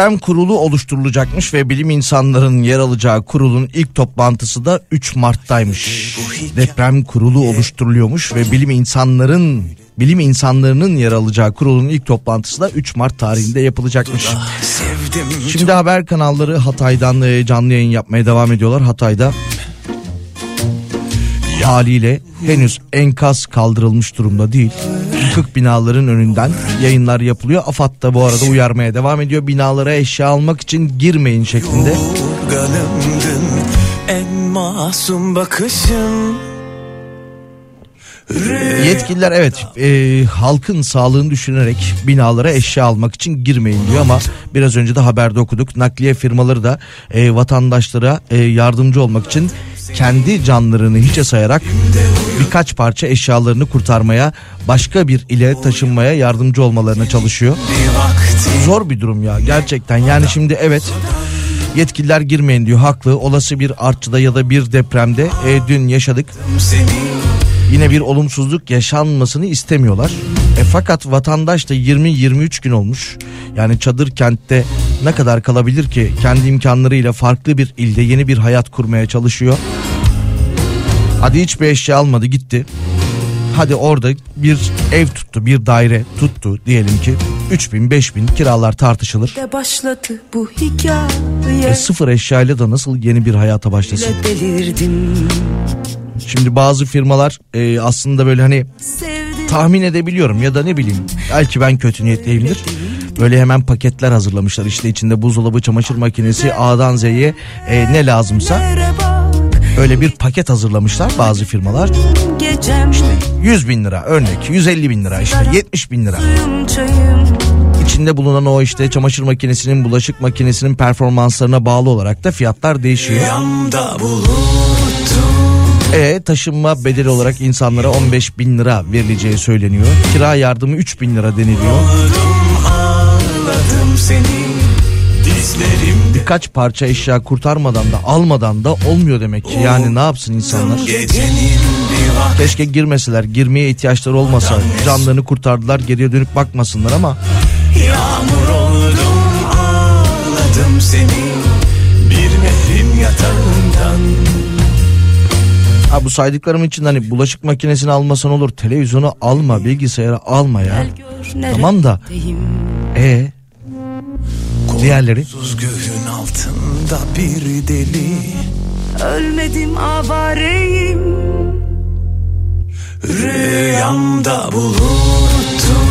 Deprem kurulu oluşturulacakmış ve bilim insanlarının yer alacağı kurulun ilk toplantısı da 3 Mart'taymış. Deprem kurulu oluşturuluyormuş ve bilim insanların bilim insanlarının yer alacağı kurulun ilk toplantısı da 3 Mart tarihinde yapılacakmış. Şimdi haber kanalları Hatay'dan e, canlı yayın yapmaya devam ediyorlar. Hatay'da haliyle henüz enkaz kaldırılmış durumda değil. Yıkık binaların önünden yayınlar yapılıyor. AFAD da bu arada uyarmaya devam ediyor. Binalara eşya almak için girmeyin şeklinde. Yorganımdın en masum bakışın Yetkililer evet e, halkın sağlığını düşünerek binalara eşya almak için girmeyin diyor ama biraz önce de haberde okuduk. Nakliye firmaları da e, vatandaşlara e, yardımcı olmak için kendi canlarını hiçe sayarak birkaç parça eşyalarını kurtarmaya başka bir ile taşınmaya yardımcı olmalarına çalışıyor. Zor bir durum ya gerçekten. Yani şimdi evet yetkililer girmeyin diyor haklı. Olası bir artçıda ya da bir depremde e, dün yaşadık. Yine bir olumsuzluk yaşanmasını istemiyorlar. E fakat vatandaş da 20-23 gün olmuş. Yani çadır kentte ne kadar kalabilir ki kendi imkanlarıyla farklı bir ilde yeni bir hayat kurmaya çalışıyor. Hadi hiçbir eşya almadı gitti. Hadi orada bir ev tuttu bir daire tuttu diyelim ki 3000 5000 kiralar tartışılır. De başladı bu hikaye E sıfır eşyayla da nasıl yeni bir hayata başlasın? Şimdi bazı firmalar e, aslında böyle hani tahmin edebiliyorum ya da ne bileyim belki ben kötü niyetliyimdir. Böyle hemen paketler hazırlamışlar işte içinde buzdolabı, çamaşır makinesi A'dan Z'ye e, ne lazımsa öyle bir paket hazırlamışlar bazı firmalar. gecem 100 bin lira örnek 150 bin lira işte 70 bin lira. İçinde bulunan o işte çamaşır makinesinin bulaşık makinesinin performanslarına bağlı olarak da fiyatlar değişiyor. E taşınma bedeli olarak insanlara 15 bin lira verileceği söyleniyor. Kira yardımı 3 bin lira deniliyor. Seni. Dizlerimde Birkaç parça eşya kurtarmadan da almadan da olmuyor demek ki. Yani ne yapsın insanlar? Keşke girmeseler, girmeye ihtiyaçları olmasa, canlarını kurtardılar, geriye dönüp bakmasınlar ama Yağmur oldum ağladım seni. Bir nehrin yatağından. Ha bu saydıklarım için hani bulaşık makinesini almasan olur, televizyonu alma, bilgisayarı alma ya. Tamam da e diğerleri? Göğün altında bir deli. Ölmedim avareyim. Rüyamda buluttum.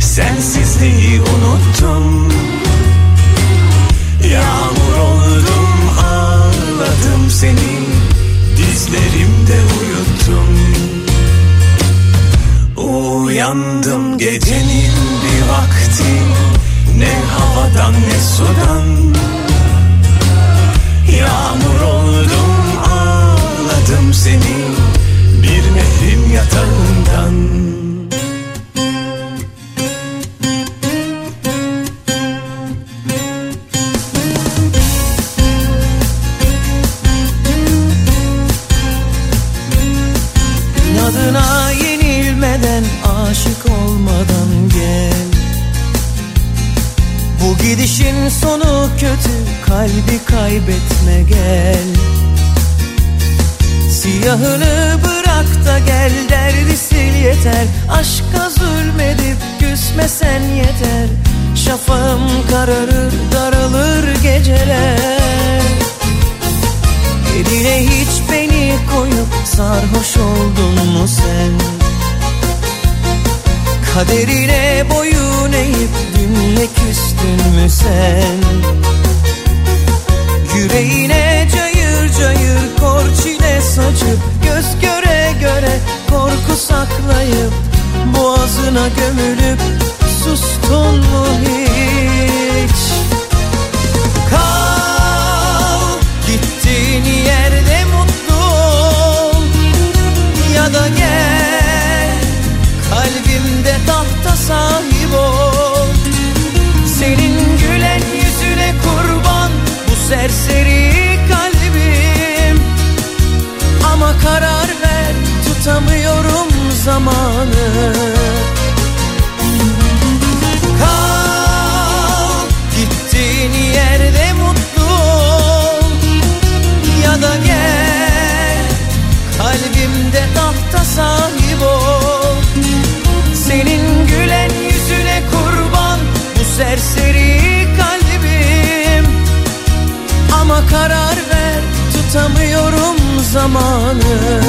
Sensizliği unuttum. Yağmur oldum ağladım seni. Dizlerimde uyuttum. Uyandım gecenin bir vakti sudan. Yağmur oldum ağladım seni. Bir nehrin yatağından. Aşık olmadan gel Bu gidişin sonu kötü kalbi kaybetme gel. Siyahını bırak da gel derdi sil yeter. Aşka zulmedip küsmesen yeter. Şafağım kararır daralır geceler. Eline hiç beni koyup sarhoş oldun mu sen? Kaderine boyun eğip dünle küstün mü sen? Yüreğine cayır cayır kor çile saçıp Göz göre göre korku saklayıp Boğazına gömülüp sustun mu hiç? Sahip ol. Senin gülen yüzüne kurban bu serseri kalbim. Ama karar ver tutamıyorum zamanı. Kal gittiğin yerde mutlu Ya da gel kalbimde tahta sahip ol serseri kalbim. Ama karar ver tutamıyorum zamanı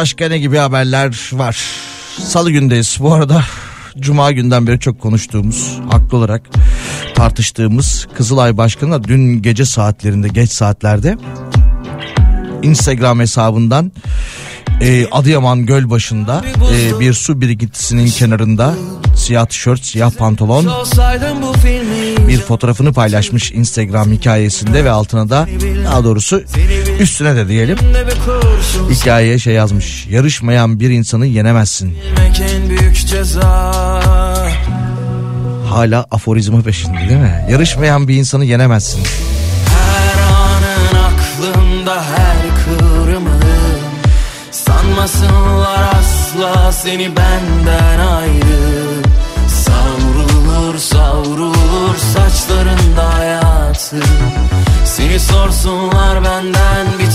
başka ne gibi haberler var. Salı gündeyiz. Bu arada Cuma günden beri çok konuştuğumuz, haklı olarak tartıştığımız Kızılay Başkanı da dün gece saatlerinde, geç saatlerde Instagram hesabından e, Adıyaman Gölbaşı'nda e, bir su birikintisinin kenarında siyah tişört, siyah pantolon bir fotoğrafını paylaşmış Instagram hikayesinde ve altına da daha doğrusu üstüne de diyelim hikayeye şey yazmış. Yarışmayan bir insanı yenemezsin. Hala aforizma peşinde değil mi? Yarışmayan bir insanı yenemezsin. Her anın aklımda her kıvrımı Sanmasınlar asla seni benden ayrı Savrulur savrulur saçlarında hayatı Seni sorsunlar benden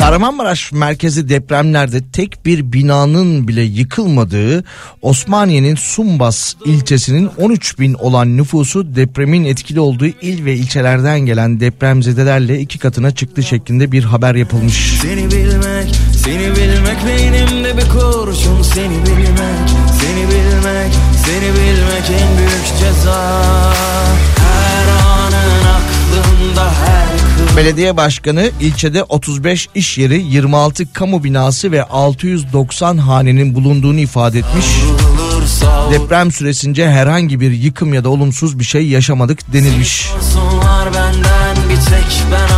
Kahramanmaraş merkezi depremlerde tek bir binanın bile yıkılmadığı Osmaniye'nin Sumbas ilçesinin 13 bin olan nüfusu depremin etkili olduğu il ve ilçelerden gelen depremzedelerle iki katına çıktı şeklinde bir haber yapılmış. Seni bilmek, seni bilmek beynimde bir kurşun Seni bilmek, seni bilmek, seni bilmek en büyük ceza Her anın aklımda her Belediye başkanı ilçede 35 iş yeri, 26 kamu binası ve 690 hanenin bulunduğunu ifade etmiş. Deprem süresince herhangi bir yıkım ya da olumsuz bir şey yaşamadık denilmiş. Benden bir tek ben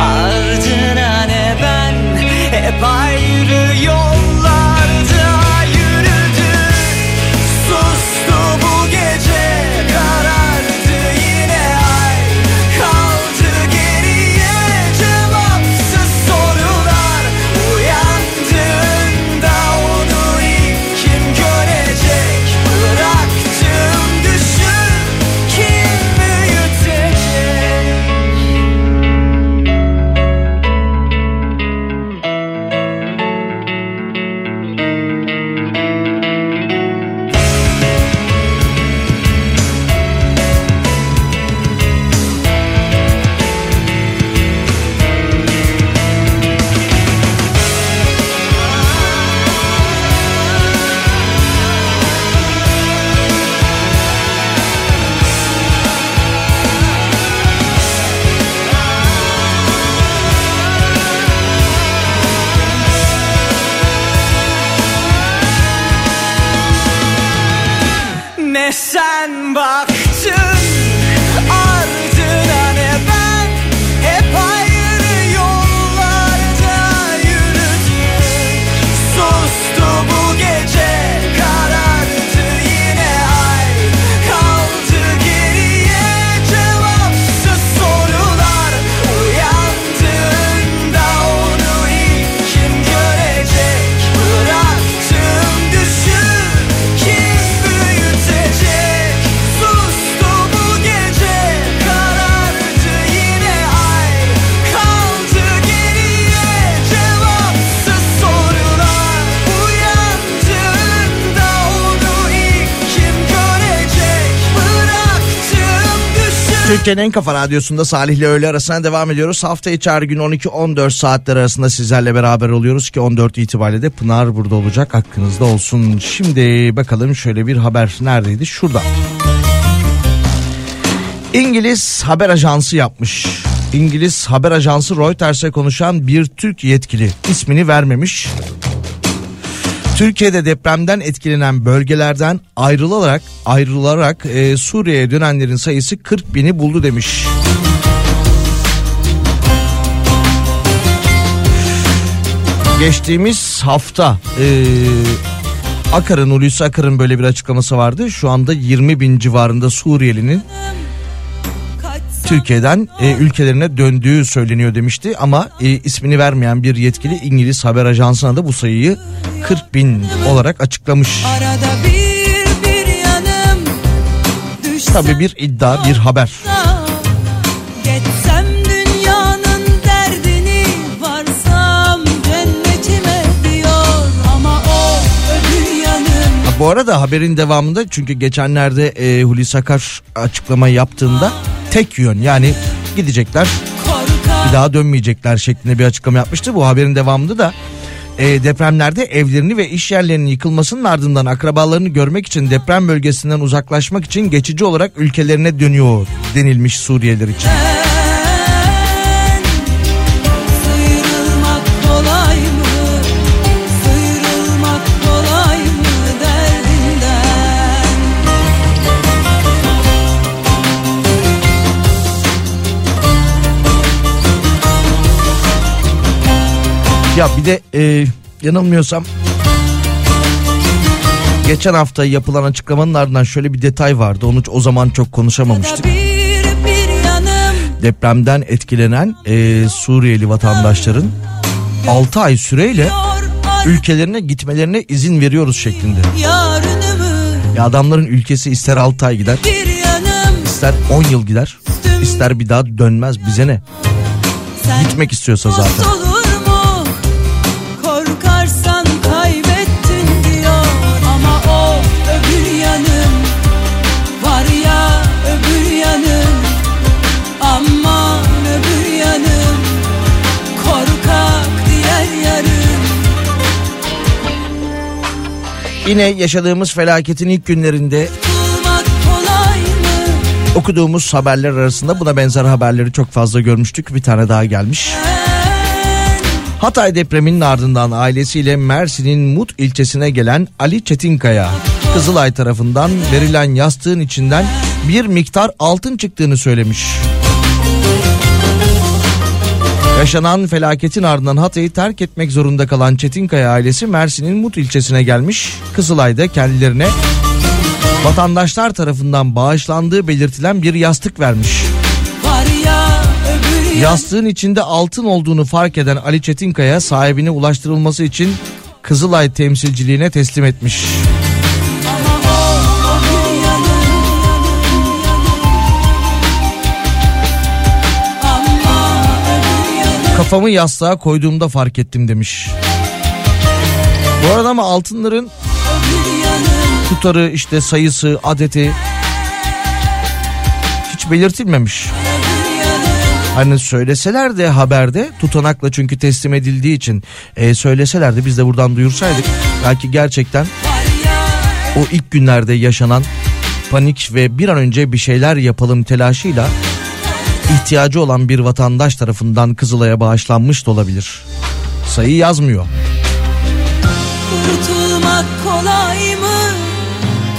ardına ne ben? Hep ayrı yollarda Türkiye'nin en kafa radyosunda Salih ile öğle arasına devam ediyoruz. Hafta içi her gün 12-14 saatler arasında sizlerle beraber oluyoruz ki 14 itibariyle de Pınar burada olacak hakkınızda olsun. Şimdi bakalım şöyle bir haber neredeydi? Şurada. İngiliz haber ajansı yapmış. İngiliz haber ajansı Reuters'e konuşan bir Türk yetkili ismini vermemiş. Türkiye'de depremden etkilenen bölgelerden ayrılarak ayrılarak e, Suriye'ye dönenlerin sayısı 40 bini buldu demiş. Geçtiğimiz hafta e, Akar'ın Hulusi Akar'ın böyle bir açıklaması vardı. Şu anda 20 bin civarında Suriyelinin Türkiye'den e, ülkelerine döndüğü söyleniyor demişti ama e, ismini vermeyen bir yetkili İngiliz haber ajansına da bu sayıyı 40 bin olarak açıklamış. Tabii bir iddia bir haber. Geçsem Bu arada haberin devamında çünkü geçenlerde e, Hulusi Akar açıklama yaptığında tek yön yani gidecekler bir daha dönmeyecekler şeklinde bir açıklama yapmıştı. Bu haberin devamında da e, depremlerde evlerini ve iş yerlerinin yıkılmasının ardından akrabalarını görmek için deprem bölgesinden uzaklaşmak için geçici olarak ülkelerine dönüyor denilmiş Suriyeliler için. Ya bir de e, yanılmıyorsam geçen hafta yapılan açıklamanın ardından şöyle bir detay vardı. Onu o zaman çok konuşamamıştık. Depremden etkilenen e, Suriyeli vatandaşların 6 ay süreyle ülkelerine gitmelerine izin veriyoruz şeklinde. Ya adamların ülkesi ister 6 ay gider, ister 10 yıl gider, ister bir daha dönmez bize ne? Gitmek istiyorsa zaten. Yine yaşadığımız felaketin ilk günlerinde okuduğumuz haberler arasında buna benzer haberleri çok fazla görmüştük. Bir tane daha gelmiş. Hatay depreminin ardından ailesiyle Mersin'in Mut ilçesine gelen Ali Çetinkaya, Kızılay tarafından verilen yastığın içinden bir miktar altın çıktığını söylemiş. Yaşanan felaketin ardından Hatay'ı terk etmek zorunda kalan Çetinkaya ailesi Mersin'in Mut ilçesine gelmiş. Kızılay'da kendilerine vatandaşlar tarafından bağışlandığı belirtilen bir yastık vermiş. Yastığın içinde altın olduğunu fark eden Ali Çetinkaya sahibine ulaştırılması için Kızılay temsilciliğine teslim etmiş. Kafamı yastığa koyduğumda fark ettim demiş. Bu arada ama altınların tutarı işte sayısı adeti hiç belirtilmemiş. Hani söyleseler de haberde tutanakla çünkü teslim edildiği için e, söyleseler de biz de buradan duyursaydık belki gerçekten o ilk günlerde yaşanan panik ve bir an önce bir şeyler yapalım telaşıyla ihtiyacı olan bir vatandaş tarafından Kızılay'a bağışlanmış da olabilir. Sayı yazmıyor. Kurtulmak kolay mı?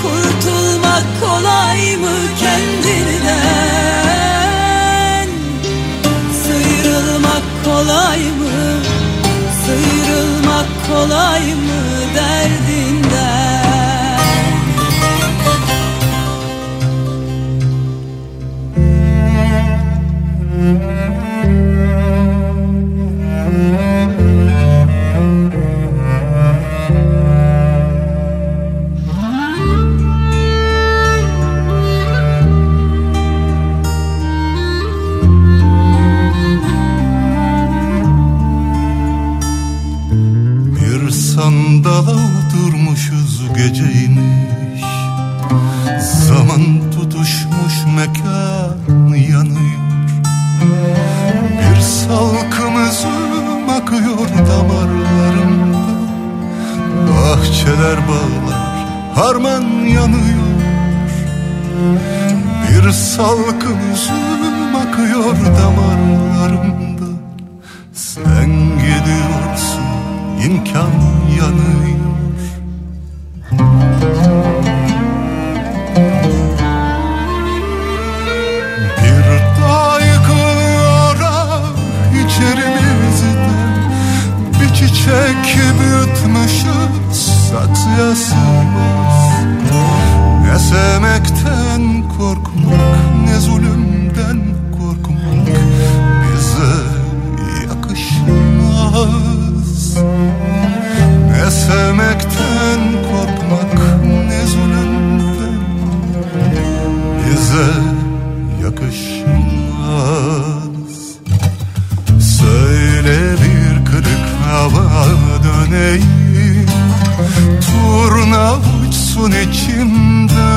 Kurtulmak kolay mı kendinden Sıyrılmak kolay mı Sıyrılmak kolay mı derdinden sandala oturmuşuz geceymiş. Zaman tutuşmuş mekan yanıyor Bahçeler bağlar harman yanıyor. Bir salkım üzüm akıyor damarlarımda. Sen gidiyorsun imkan yanıyor. Bir dağ yıkılıyor ah içerimizde Bir çiçek büyütmüşüz saksıya sığmaz Ne sevmekten korkmak ne zulümden korkmak bize yakışmaz. Ne sevmekten korkmak ne zulümden bize yakışmaz Turna uçsun içimde.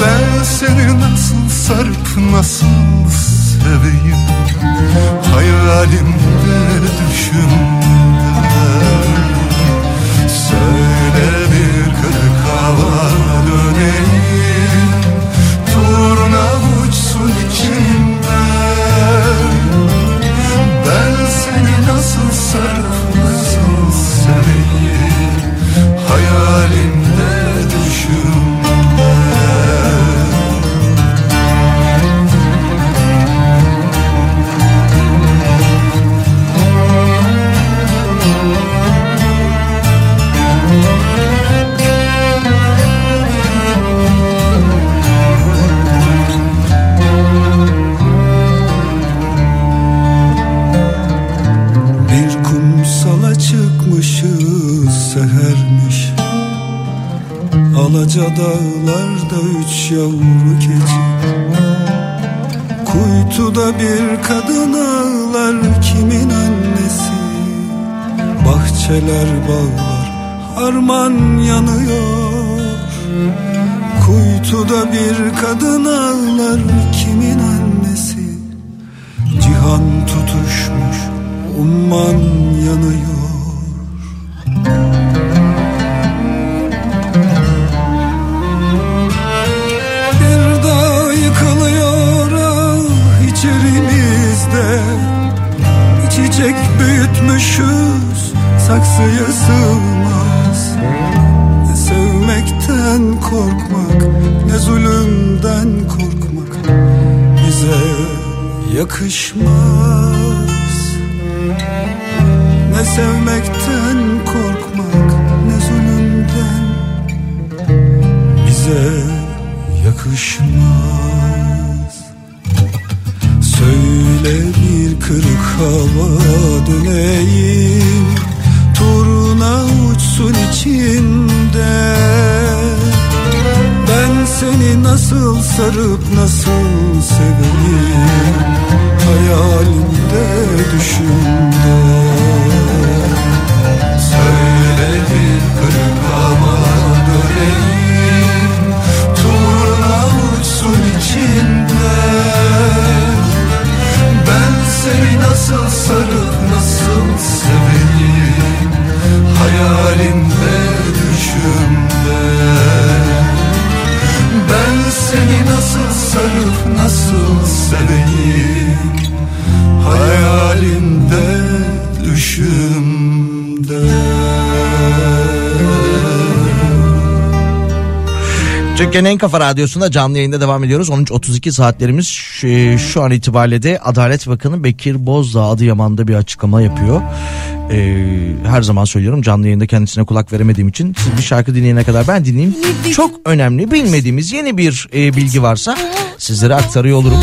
Ben seni nasıl sarıp nasıl seveyim? Hayalimde düşümde Söyle bir kırık hava döneyim. Turna uçsun içimde. Ben seni nasıl sarıp yavru keçi. Kuytuda bir kadın ağlar kimin annesi? Bahçeler bağlar harman yanıyor. Kuytuda bir kadın ağlar kimin annesi? Cihan tutuşmuş umman yanıyor yakışmaz. Ne sevmekten korkmak ne zulümden bize yakışmaz. Söyle bir kırık hava döneyim Turna uçsun içinde Ben seni nasıl sarıp nasıl seveyim Hayalimde düşümde Söyle bir kırık hava döneyim. Turna uçsun içinde. Ben seni nasıl sarıp nasıl seveyim Hayalimde düşümde seni nasıl sarıp nasıl seveyim? Hayalimde düşümde. Türkiye'nin en kafa radyosunda canlı yayında devam ediyoruz. 13.32 saatlerimiz şu, an itibariyle de Adalet Bakanı Bekir Bozdağ Adıyaman'da bir açıklama yapıyor. Ee, her zaman söylüyorum canlı yayında kendisine kulak veremediğim için siz bir şarkı dinleyene kadar ben dinleyeyim. Çok önemli bilmediğimiz yeni bir e, bilgi varsa sizlere aktarıyor olurum.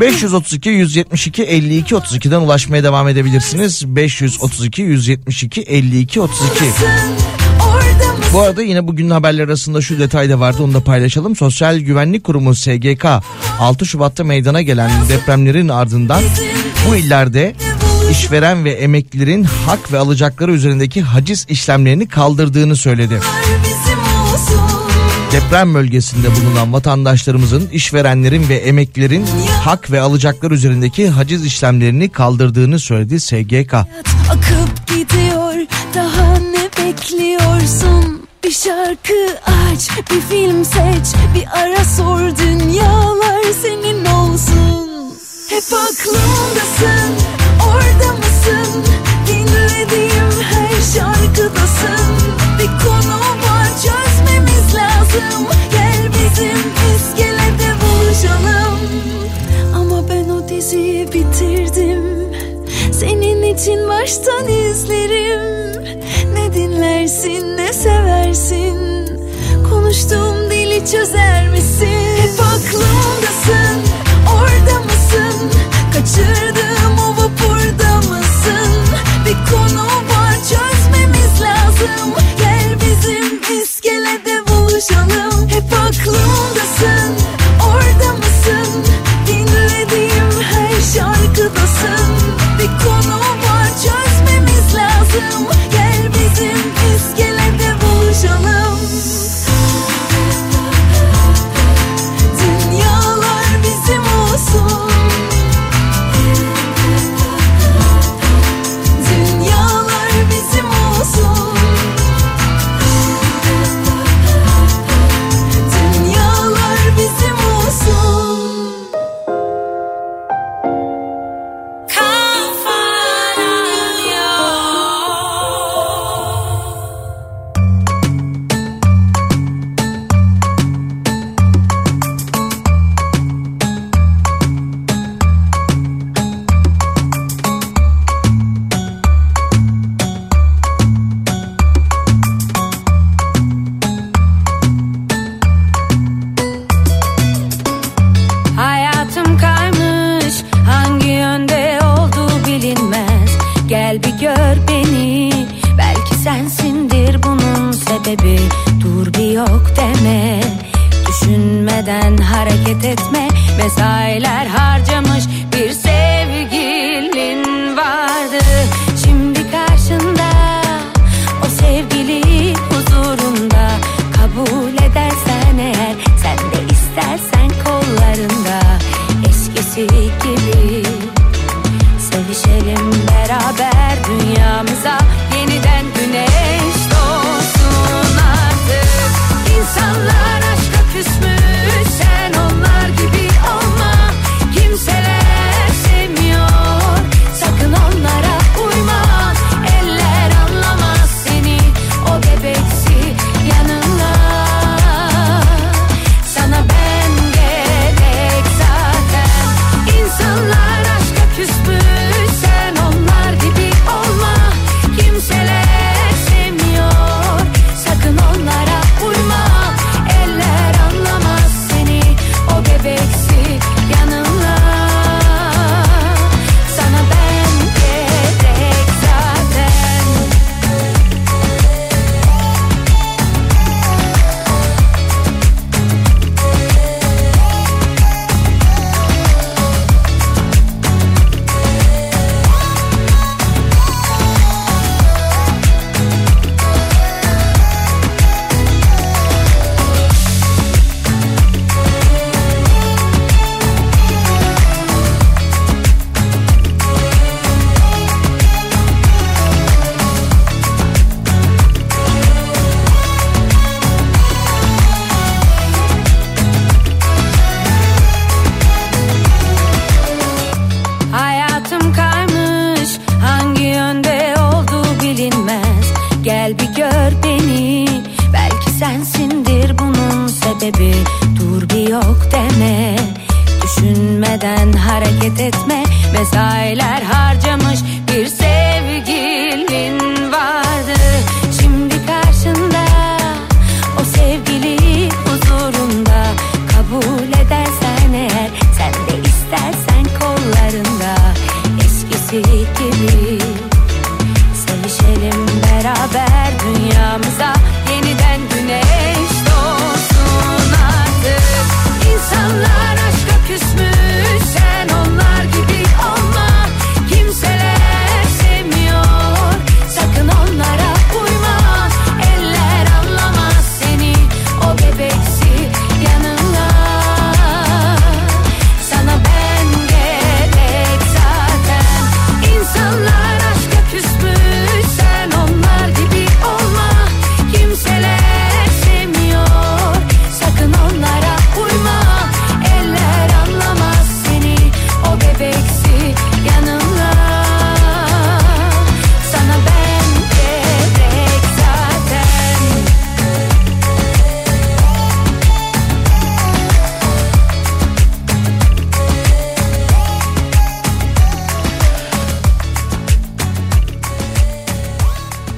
532 172 52 32'den ulaşmaya devam edebilirsiniz. 532 172 52 32. Bu arada yine bugün haberler arasında şu detay da vardı onu da paylaşalım. Sosyal Güvenlik Kurumu SGK 6 Şubat'ta meydana gelen depremlerin ardından bu illerde işveren ve emeklilerin hak ve alacakları üzerindeki haciz işlemlerini kaldırdığını söyledi. Deprem bölgesinde bulunan vatandaşlarımızın, işverenlerin ve emeklilerin hak ve alacakları üzerindeki haciz işlemlerini kaldırdığını söyledi SGK. Akıp gidiyor daha ne bekliyorsun Bir şarkı aç bir film seç Bir ara sor dünyalar senin olsun. Hep aklımdasın orada mısın? Dinlediğim her şarkıdasın. Bir konu var çözmemiz lazım. Gel bizim iskelede buluşalım. Ama ben o diziyi bitirdim. Senin için baştan izlerim Ne dinlersin ne seversin? Konuştuğum dili çözer misin? Hep aklımdasın orada mısın? Kaçırdığım o vapurda mısın? Bir konu var çözmemiz lazım. Gel bizim iskelede buluşalım. Hep aklımdasın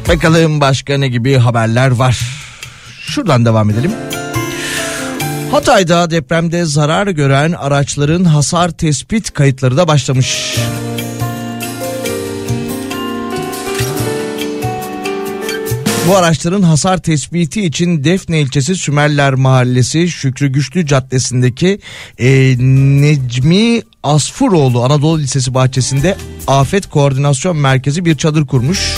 Bakalım başka ne gibi haberler var. Şuradan devam edelim. Hatay'da depremde zarar gören araçların hasar tespit kayıtları da başlamış. Bu araçların hasar tespiti için Defne ilçesi Sümerler Mahallesi Şükrü Güçlü Caddesi'ndeki e, Necmi Asfuroğlu Anadolu Lisesi bahçesinde Afet Koordinasyon Merkezi bir çadır kurmuş.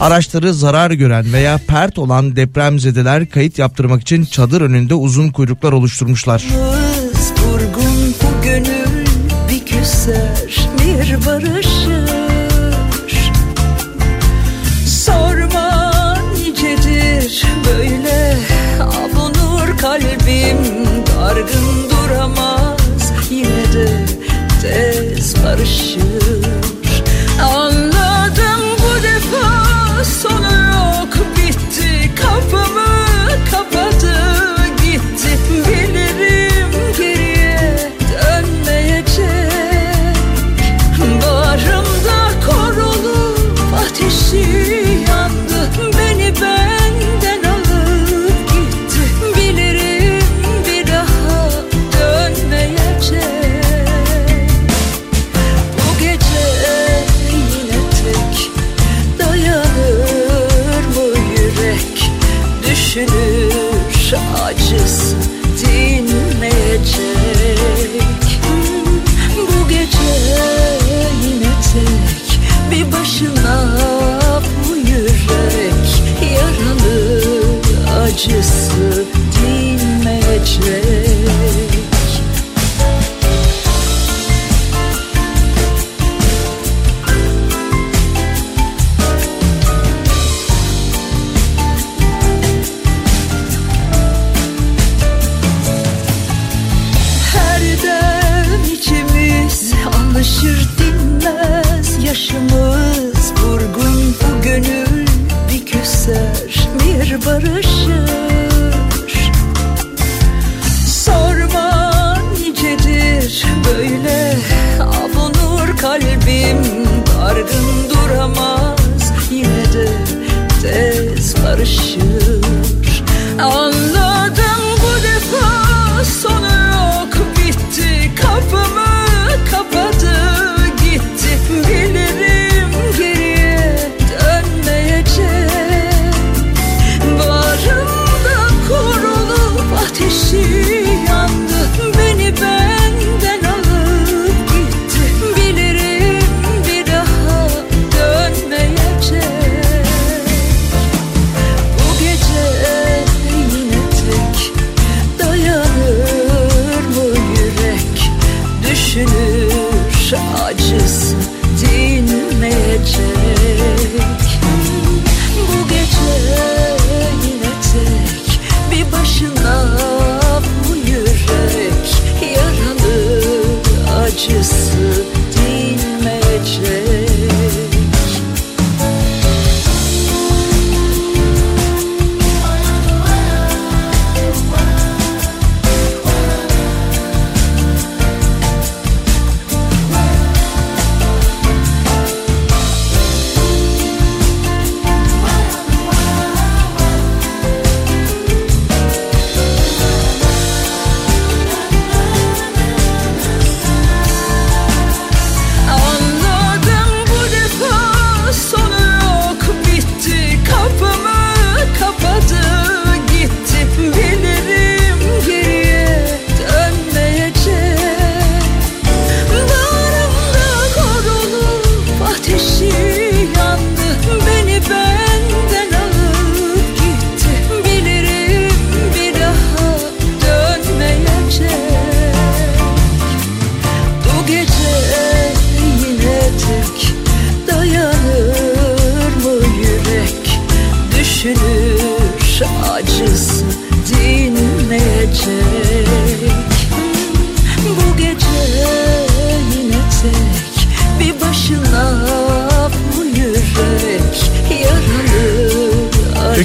Araçları zarar gören veya pert olan depremzedeler kayıt yaptırmak için çadır önünde uzun kuyruklar oluşturmuşlar. Vurgun bu gönül bir küser bir barışır. Sorma nicedir böyle avunur kalbim Dargın duramaz. Yine de tez barışır barışır. Sorma nicedir böyle avunur kalbim Dargın duramaz. Yine de tez barışır. Anladım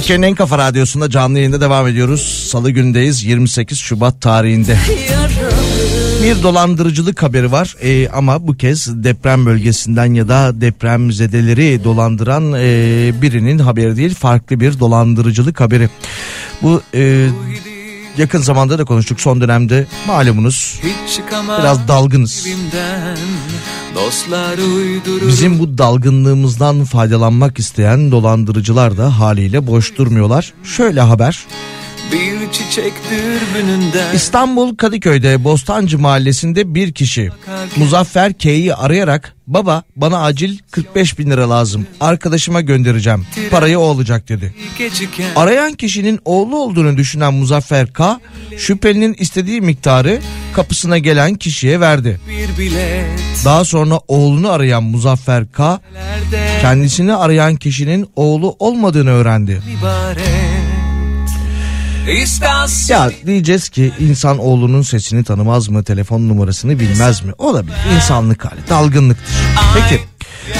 Türkiye'nin en kafa radyosunda canlı yayında devam ediyoruz. Salı gündeyiz 28 Şubat tarihinde. Bir dolandırıcılık haberi var Ee, ama bu kez deprem bölgesinden ya da deprem zedeleri dolandıran e, birinin haberi değil farklı bir dolandırıcılık haberi. Bu e, yakın zamanda da konuştuk son dönemde malumunuz biraz dalgınız. Dostlar uydurur Bizim bu dalgınlığımızdan faydalanmak isteyen dolandırıcılar da haliyle boş durmuyorlar. Şöyle haber. Bir çiçek dürbününden. İstanbul Kadıköy'de Bostancı Mahallesi'nde bir kişi Muzaffer K'yi arayarak baba bana acil 45 bin lira lazım. Arkadaşıma göndereceğim. Parayı o olacak dedi. Arayan kişinin oğlu olduğunu düşünen Muzaffer K şüphelinin istediği miktarı kapısına gelen kişiye verdi. Daha sonra oğlunu arayan Muzaffer K kendisini arayan kişinin oğlu olmadığını öğrendi. İstasyon Ya diyeceğiz ki insan oğlunun sesini tanımaz mı, telefon numarasını bilmez mi? Olabilir. İnsanlık hali, dalgınlıktır. Peki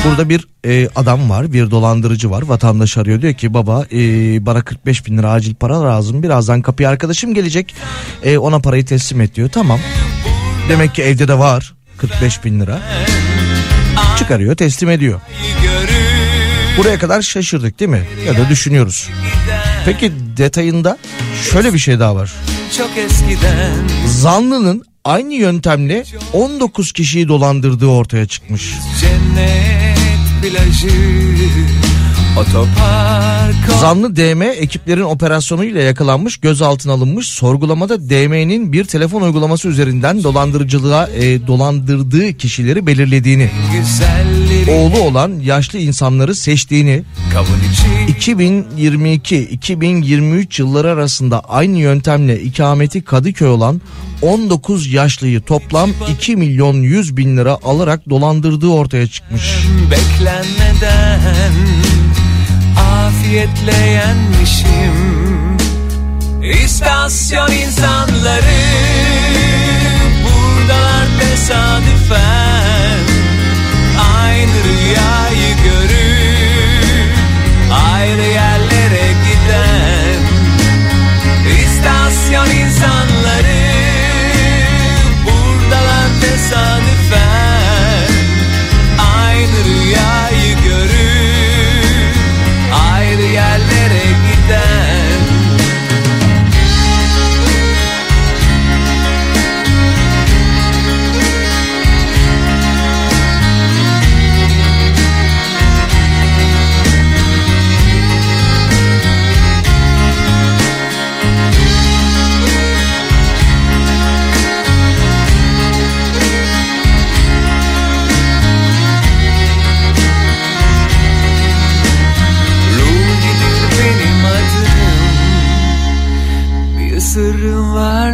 burada bir e, adam var, bir dolandırıcı var. Vatandaş arıyor diyor ki baba e, bana 45 bin lira acil para lazım. Birazdan kapıya arkadaşım gelecek. E, ona parayı teslim et diyor. Tamam. Demek ki evde de var 45 bin lira. Çıkarıyor teslim ediyor. Buraya kadar şaşırdık değil mi? Ya da düşünüyoruz. Peki detayında şöyle bir şey daha var. çok eskiden Zanlının aynı yöntemle 19 kişiyi dolandırdığı ortaya çıkmış. cennet plajı otopark Zanlı DM ekiplerin operasyonuyla yakalanmış, gözaltına alınmış. Sorgulamada DM'nin bir telefon uygulaması üzerinden dolandırıcılığa e, dolandırdığı kişileri belirlediğini, güzelleri oğlu olan yaşlı insanları seçtiğini, kavun içi 2022-2023 yılları arasında aynı yöntemle ikameti Kadıköy olan 19 yaşlıyı toplam 2 milyon 100 bin lira alarak dolandırdığı ortaya çıkmış. beklenmeden afiyetle yenmişim İstasyon insanları buradalar tesadüfen rüyayı görür. Ayrı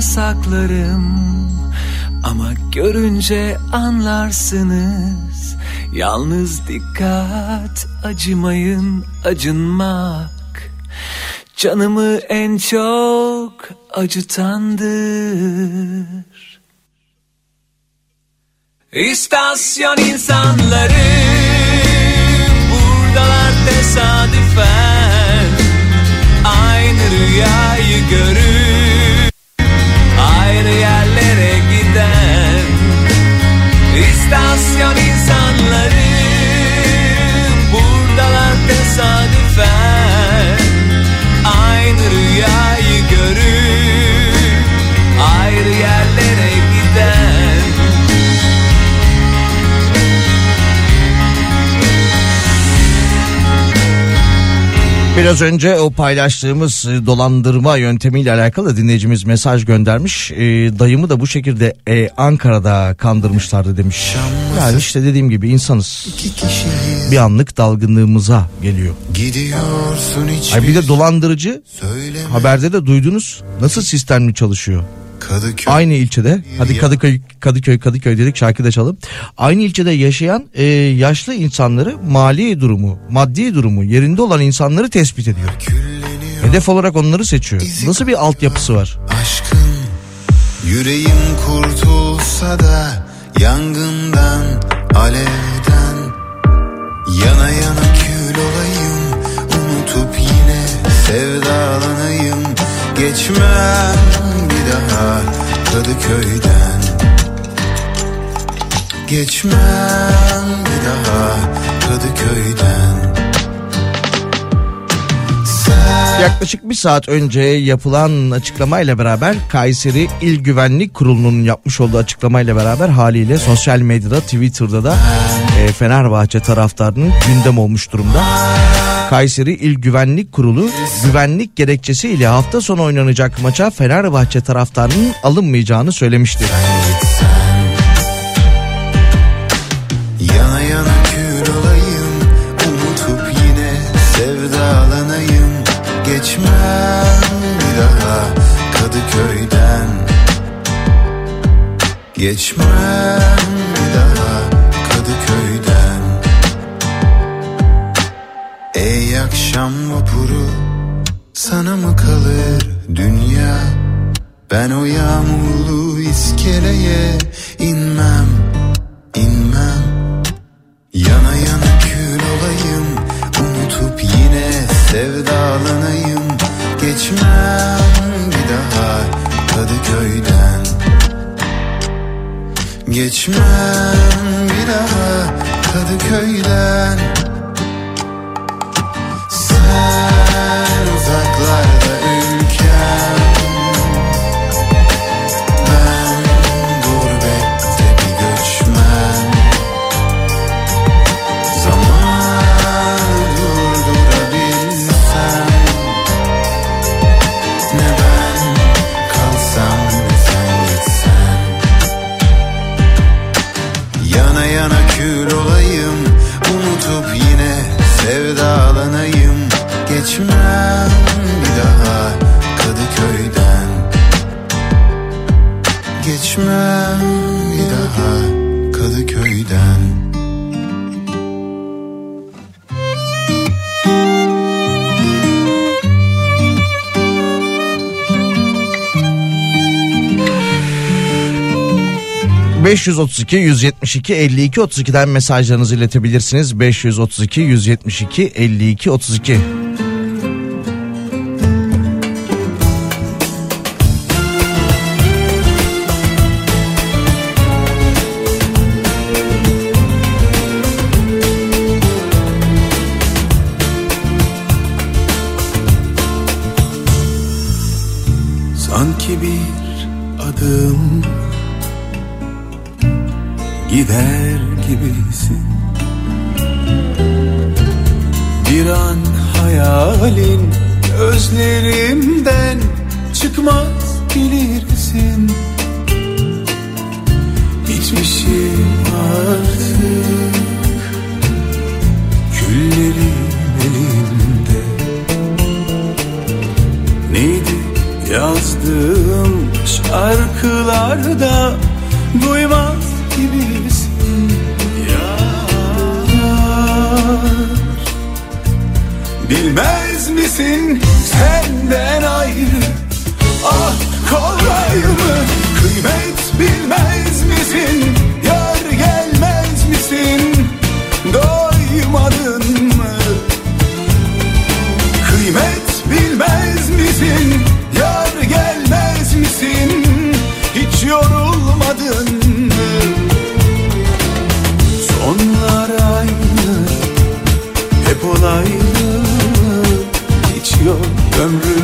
saklarım Ama görünce anlarsınız. Yalnız dikkat acımayın acınmak. Canımı en çok acıtandır. İstasyon insanları buradalar tesadüfen. Aynı rüyayı görür Biraz önce o paylaştığımız e, dolandırma yöntemiyle alakalı dinleyicimiz mesaj göndermiş. E, dayımı da bu şekilde e, Ankara'da kandırmışlardı demiş. Yani işte dediğim gibi insanız. Bir anlık dalgınlığımıza geliyor. Gidiyorsun hiç Ay bir de dolandırıcı söyleme haberde de duydunuz nasıl sistemli çalışıyor. Kadıköy Aynı ilçede hadi Kadıköy Kadıköy Kadıköy dedik şarkı da çalalım. Aynı ilçede yaşayan e, yaşlı insanları mali durumu, maddi durumu yerinde olan insanları tespit ediyor. Hedef olarak onları seçiyor. Nasıl bir altyapısı var? aşkın Yüreğim kurtulsa da yangından alevden Yana yana kül olayım unutup yine sevdalanayım Geçmem daha Kadıköy'den Geçmem bir daha Kadıköy'den Yaklaşık bir saat önce yapılan açıklamayla beraber Kayseri İl Güvenlik Kurulu'nun yapmış olduğu açıklamayla beraber haliyle sosyal medyada Twitter'da da e, Fenerbahçe taraftarının gündem olmuş durumda. Kayseri İl Güvenlik Kurulu güvenlik gerekçesiyle hafta sonu oynanacak maça Fenerbahçe taraftarının alınmayacağını söylemişti. Geçmem Ey akşam vapuru Sana mı kalır dünya? Ben o yağmurlu iskeleye inmem inmem. Yana yana kül olayım Unutup yine sevdalanayım. Geçmem bir daha Kadıköy'den. Geçmem bir daha Kadıköy'den ...532 172 52 32'den mesajlarınızı iletebilirsiniz. 532 172 52 32. Hep olaylı Hiç yok ömrümüz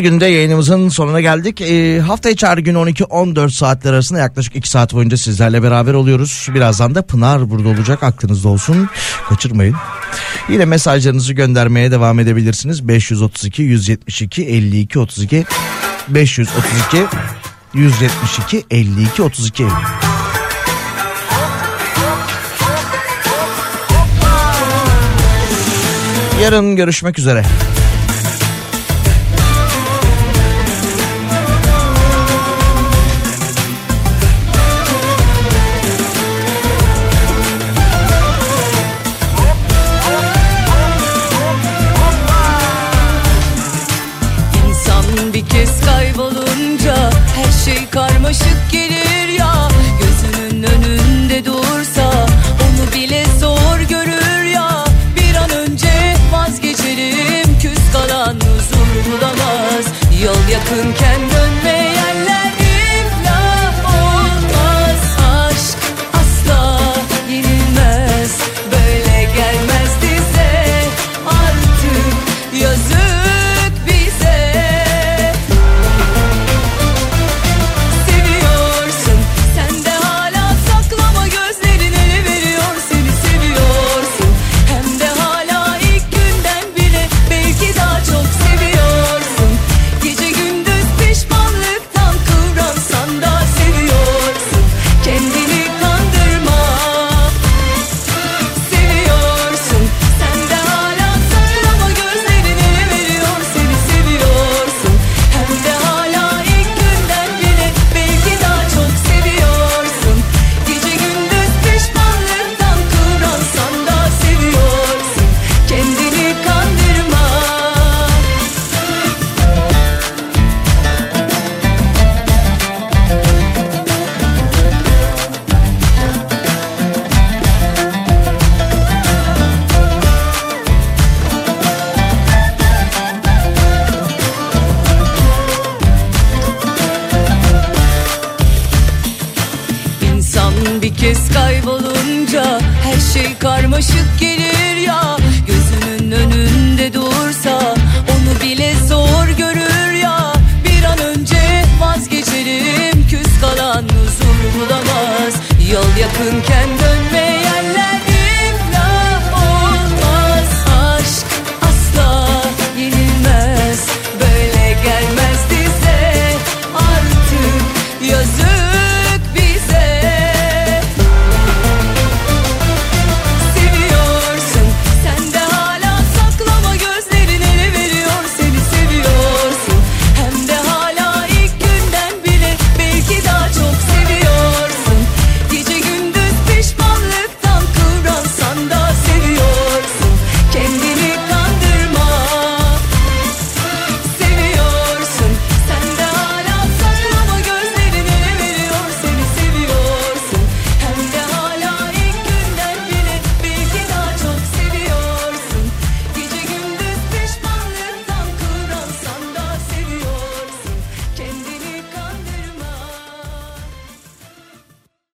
Salı günde yayınımızın sonuna geldik. E, hafta içi gün 12-14 saatler arasında yaklaşık 2 saat boyunca sizlerle beraber oluyoruz. Birazdan da Pınar burada olacak aklınızda olsun. Kaçırmayın. Yine mesajlarınızı göndermeye devam edebilirsiniz. 532 172 52 32 532 172 52 32 Yarın görüşmek üzere. Hayatın kendi